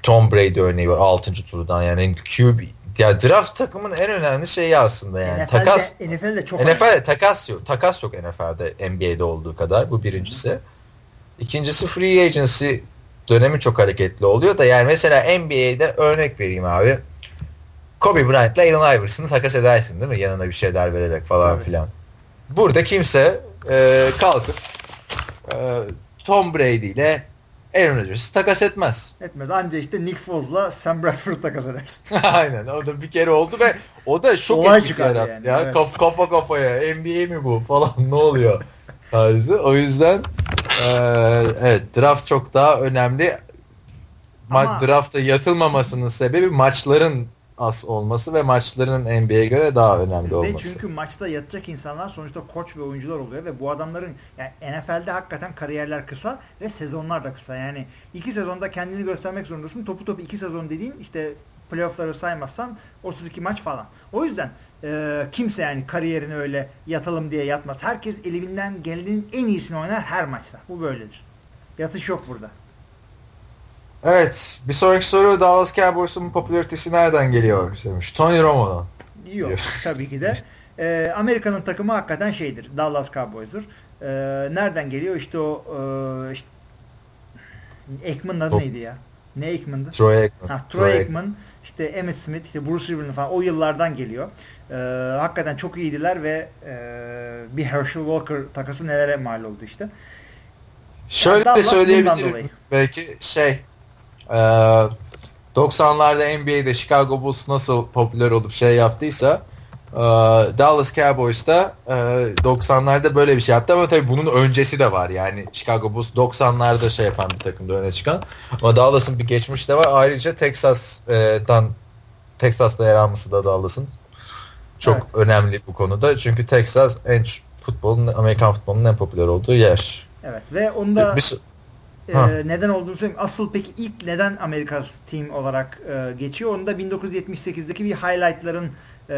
S1: Tom Brady örneği var 6. turdan yani QB ya draft takımın en önemli şeyi aslında yani. NFL'de, takas
S2: NFL'de çok
S1: NFL'de takas yok. Takas yok NFL'de NBA'de olduğu kadar. Bu birincisi. İkincisi free agency dönemi çok hareketli oluyor da yani mesela NBA'de örnek vereyim abi. Kobe Bryant ile Allen Iverson'ı takas edersin değil mi? Yanına bir şeyler vererek falan evet. filan. Burada kimse e, kalkıp e, Tom Brady ile Aaron Rodgers'ı takas etmez.
S2: Etmez. Anca işte Nick Foles'la Sam Bradford takas edersin.
S1: Aynen. O da bir kere oldu ve o da şok Olay etkisi yarattı. Yani, ya. Evet. Kaf, kafa kafaya NBA mi bu falan ne oluyor tarzı. O yüzden e, evet draft çok daha önemli. Ama... Drafta yatılmamasının sebebi maçların az olması ve maçların NBA'ye göre daha önemli olması.
S2: Ve çünkü maçta yatacak insanlar sonuçta koç ve oyuncular oluyor ve bu adamların yani NFL'de hakikaten kariyerler kısa ve sezonlar da kısa. Yani iki sezonda kendini göstermek zorundasın. Topu topu iki sezon dediğin işte playoff'ları saymazsan 32 maç falan. O yüzden e, kimse yani kariyerini öyle yatalım diye yatmaz. Herkes elinden gelenin en iyisini oynar her maçta. Bu böyledir. Yatış yok burada.
S1: Evet. Bir sonraki soru Dallas Cowboys'un popülaritesi nereden geliyor demiş. Tony Romo'dan.
S2: Yok tabii ki de. Ee, Amerika'nın takımı hakikaten şeydir. Dallas Cowboys'dur. Ee, nereden geliyor? İşte o e, işte, Ekman'ın adı neydi ya? Ne Ekman'dı?
S1: Troy Ekman.
S2: Ha, Troy, Troy Ekman. İşte Emmitt Smith, işte Bruce Rivers falan o yıllardan geliyor. Ee, hakikaten çok iyiydiler ve e, bir Herschel Walker takası nelere mal oldu işte.
S1: Şöyle yani söyleyebilirim. Belki şey 90'larda ee, NBA'de Chicago Bulls nasıl popüler olup şey yaptıysa e, Dallas Cowboys da 90'larda e, böyle bir şey yaptı. Ama tabii bunun öncesi de var. Yani Chicago Bulls 90'larda şey yapan bir takımda öne çıkan. Ama Dallas'ın bir geçmişi de var. Ayrıca Texas'tan Texas'ta yer alması da Dallas'ın çok evet. önemli bu konuda. Çünkü Texas en futbolun Amerikan futbolunun en popüler olduğu yer.
S2: Evet ve onda bir, e, neden olduğunu söyleyeyim. Asıl peki ilk neden Amerika Team olarak e, geçiyor? Onu da 1978'deki bir highlightların e,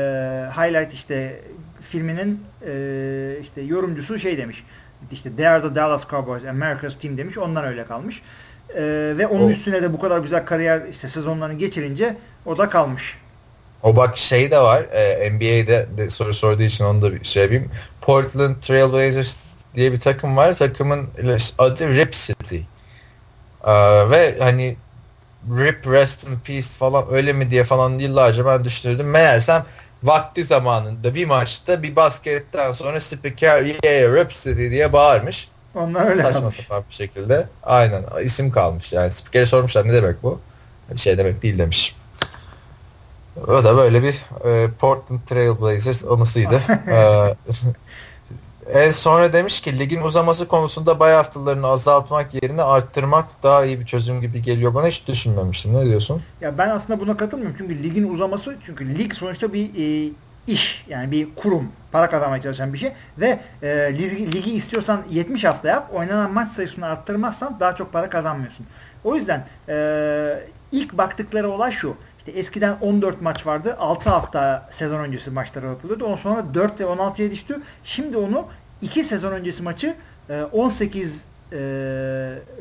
S2: highlight işte filminin e, işte yorumcusu şey demiş. İşte They are the Dallas Cowboys, America's Team demiş. Ondan öyle kalmış. E, ve onun o, üstüne de bu kadar güzel kariyer işte sezonlarını geçirince o da kalmış.
S1: O bak şey de var. E, NBA'de de soru sorduğu için onu da bir şey yapayım. Portland Trailblazers diye bir takım var. Takımın adı Rip City. Ee, ve hani Rip Rest in Peace falan öyle mi diye falan yıllarca ben düşünürdüm. Meğersem vakti zamanında bir maçta bir basketten sonra spiker yeah Rip City diye bağırmış.
S2: Onlar öyle
S1: Saçma kalmış. sapan bir şekilde. Aynen isim kalmış yani. Spikere sormuşlar ne demek bu? Bir şey demek değil demiş. O da böyle bir e, Portland Trail Blazers anısıydı. e, en sonra demiş ki ligin uzaması konusunda bay haftalarını azaltmak yerine arttırmak daha iyi bir çözüm gibi geliyor bana. Hiç düşünmemiştim. Ne diyorsun?
S2: Ya ben aslında buna katılmıyorum. Çünkü ligin uzaması çünkü lig sonuçta bir e, iş. Yani bir kurum. Para kazanmaya çalışan bir şey. Ve e, ligi, ligi istiyorsan 70 hafta yap. Oynanan maç sayısını arttırmazsan daha çok para kazanmıyorsun. O yüzden e, ilk baktıkları olay şu işte eskiden 14 maç vardı. 6 hafta sezon öncesi maçları yapılıyordu. Ondan sonra 4 ve 16'ya düştü. Şimdi onu 2 sezon öncesi maçı 18 e,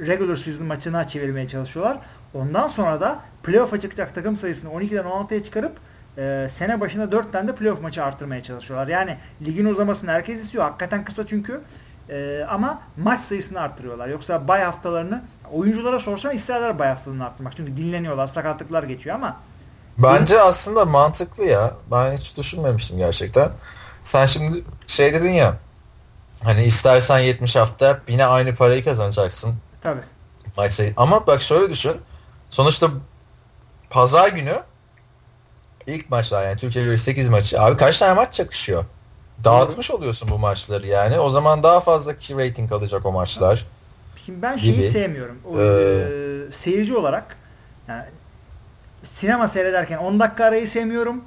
S2: regular season maçına çevirmeye çalışıyorlar. Ondan sonra da playoff'a çıkacak takım sayısını 12'den 16'ya çıkarıp e, sene başına 4 tane de playoff maçı arttırmaya çalışıyorlar. Yani ligin uzamasını herkes istiyor. Hakikaten kısa çünkü. E, ama maç sayısını arttırıyorlar. Yoksa bay haftalarını oyunculara sorsan isterler bay haftalarını arttırmak. Çünkü dinleniyorlar, sakatlıklar geçiyor ama
S1: Bence aslında mantıklı ya. Ben hiç düşünmemiştim gerçekten. Sen şimdi şey dedin ya hani istersen 70 hafta yap yine aynı parayı kazanacaksın.
S2: Tabii.
S1: Maç. Ama bak şöyle düşün. Sonuçta pazar günü ilk maçlar yani Türkiye göre 8 maçı. Abi kaç tane maç çakışıyor? Dağıtmış oluyorsun bu maçları yani. O zaman daha fazla rating alacak o maçlar.
S2: Şimdi ben şeyi
S1: gibi.
S2: sevmiyorum. O,
S1: Ee,
S2: e, seyirci olarak yani sinema seyrederken 10 dakika arayı sevmiyorum.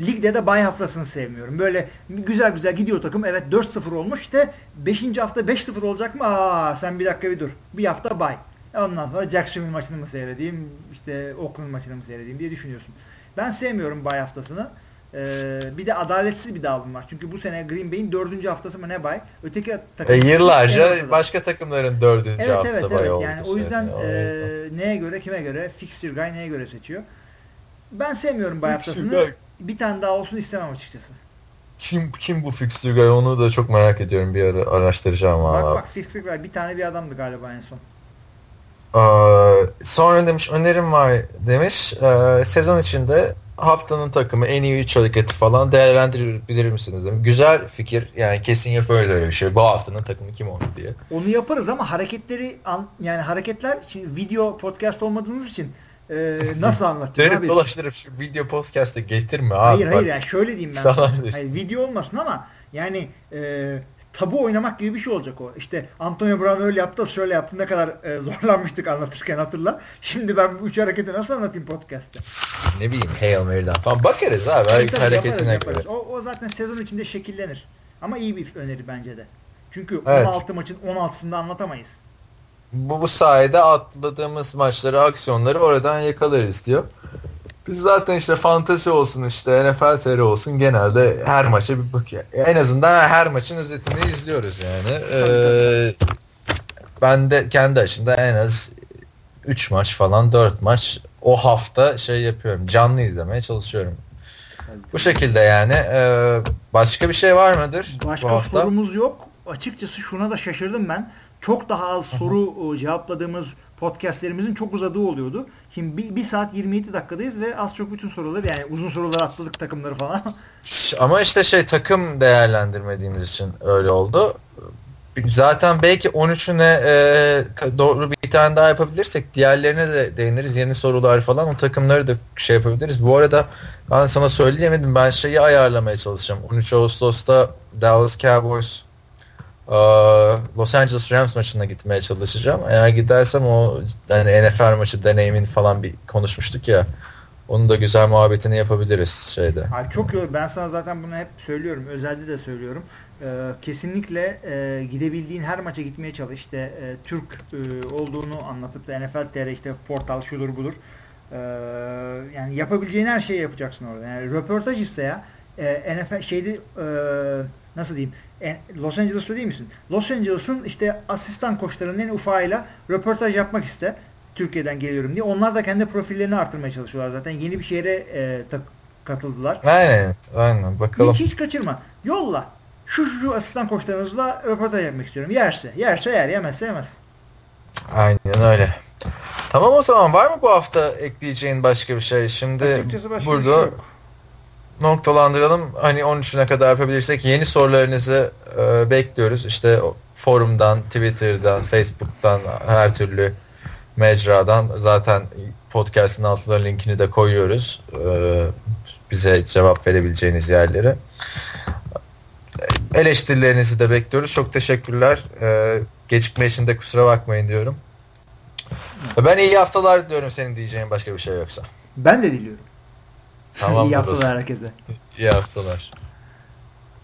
S2: Ligde de bay haftasını sevmiyorum. Böyle güzel güzel gidiyor takım. Evet 4-0 olmuş. İşte 5. hafta 5-0 olacak mı? Aa sen bir dakika bir dur. Bir hafta bay. Ondan sonra Jacksonville maçını mı seyredeyim? işte Oakland maçını mı seyredeyim diye düşünüyorsun. Ben sevmiyorum bay haftasını. Ee, bir de adaletsiz bir dağılım var. Çünkü bu sene Green Bay'in dördüncü haftası mı ne bay? Öteki
S1: E,
S2: takım en
S1: yıllarca başka takımların dördüncü
S2: Evet
S1: hafta
S2: evet
S1: bayağı
S2: evet.
S1: oldu.
S2: Yani o yüzden
S1: O
S2: e,
S1: yüzden.
S2: neye göre kime göre fixture guy neye göre seçiyor. Ben sevmiyorum bay
S1: Fixture
S2: haftasını. Bir tane daha olsun istemem açıkçası.
S1: Kim kim bu fixture guy onu da çok merak ediyorum bir ara araştıracağım
S2: Bak
S1: valla.
S2: bak fixture guy bir tane bir adamdı galiba en son.
S1: Ee, sonra demiş önerim var demiş. Ee, sezon içinde haftanın takımı en iyi 3 hareketi falan değerlendirebilir misiniz demiş. Güzel fikir yani kesin yapıyor öyle bir şey. Bu haftanın takımı kim oldu diye.
S2: Onu yaparız ama hareketleri an, yani hareketler şimdi video podcast olmadığımız için e, nasıl anlatacağım
S1: Dönüp
S2: abi?
S1: dolaştırıp şu video podcast'ı getirme abi.
S2: Hayır
S1: bak.
S2: hayır yani şöyle diyeyim ben.
S1: Sana.
S2: Hayır, video olmasın ama yani e, tabu oynamak gibi bir şey olacak o. İşte Antonio Brown öyle yaptı, şöyle yaptı. Ne kadar e, zorlanmıştık anlatırken hatırla. Şimdi ben bu üç hareketi nasıl anlatayım podcast'te?
S1: Ne bileyim Hail Mary'den falan bakarız abi
S2: Tabii, tabii,
S1: hareketine
S2: yaparız,
S1: göre.
S2: yaparız. O, o zaten sezon içinde şekillenir. Ama iyi bir öneri bence de. Çünkü
S1: Evet.
S2: 16 maçın 16'sında anlatamayız.
S1: Bu, bu sayede atladığımız maçları, aksiyonları oradan yakalarız diyor. Biz zaten işte fantezi olsun işte NFL TR olsun genelde her maça bir bakıyor. En azından her maçın özetini izliyoruz yani. Ee, ben de kendi açımda en az 3 maç falan 4 maç o hafta şey yapıyorum. Canlı izlemeye çalışıyorum. Bu şekilde yani. Ee, başka bir şey var mıdır
S2: Başka
S1: bu hafta?
S2: sorumuz yok. Açıkçası şuna da şaşırdım ben. Çok daha az soru cevapladığımız podcastlerimizin çok uzadığı oluyordu. Şimdi 1 bir, bir saat 27 dakikadayız ve az çok bütün soruları yani uzun soruları atladık takımları falan.
S1: Ama işte şey takım değerlendirmediğimiz için öyle oldu. Zaten belki 13'üne e, doğru bir tane daha yapabilirsek diğerlerine de değiniriz. Yeni sorular falan o takımları da şey yapabiliriz. Bu arada ben sana söyleyemedim. Ben şeyi ayarlamaya çalışacağım. 13 Ağustos'ta Dallas Cowboys Los Angeles Rams maçına gitmeye çalışacağım. Eğer gidersem o yani NFL maçı deneyimin falan bir konuşmuştuk ya. Onun da güzel muhabbetini yapabiliriz şeyde.
S2: Abi çok iyi. Ben sana zaten bunu hep söylüyorum. Özelde de söylüyorum. Ee, kesinlikle e, gidebildiğin her maça gitmeye çalış. İşte e, Türk e, olduğunu anlatıp da NFL TR işte portal şudur budur. Ee, yani yapabileceğin her şeyi yapacaksın orada. Yani röportaj iste ya. E, NFL şeyde nasıl diyeyim? En- Los Angeles'ta değil misin? Los Angeles'ın işte asistan koçlarının en ufağıyla röportaj yapmak iste. Türkiye'den geliyorum diye. Onlar da kendi profillerini artırmaya çalışıyorlar zaten. Yeni bir şehre e, tak- katıldılar.
S1: Aynen, aynen. Bakalım.
S2: Hiç hiç kaçırma. Yolla. Şu şu, şu asistan koçlarınızla röportaj yapmak istiyorum. Yerse. Yerse yer. Yemezse yemez.
S1: Aynen öyle. Tamam o zaman var mı bu hafta ekleyeceğin başka bir şey? Şimdi burada
S2: şey yok.
S1: Noktalandıralım. Hani 13'üne kadar yapabilirsek yeni sorularınızı e, bekliyoruz. İşte forumdan, Twitter'dan, Facebook'tan her türlü mecradan zaten podcast'ın altına linkini de koyuyoruz. E, bize cevap verebileceğiniz yerleri. Eleştirilerinizi de bekliyoruz. Çok teşekkürler. Ee, gecikme için de kusura bakmayın diyorum. Ben iyi haftalar diliyorum senin diyeceğin başka bir şey yoksa.
S2: Ben de diliyorum.
S1: Tamam
S2: İyi haftalar herkese.
S1: İyi haftalar.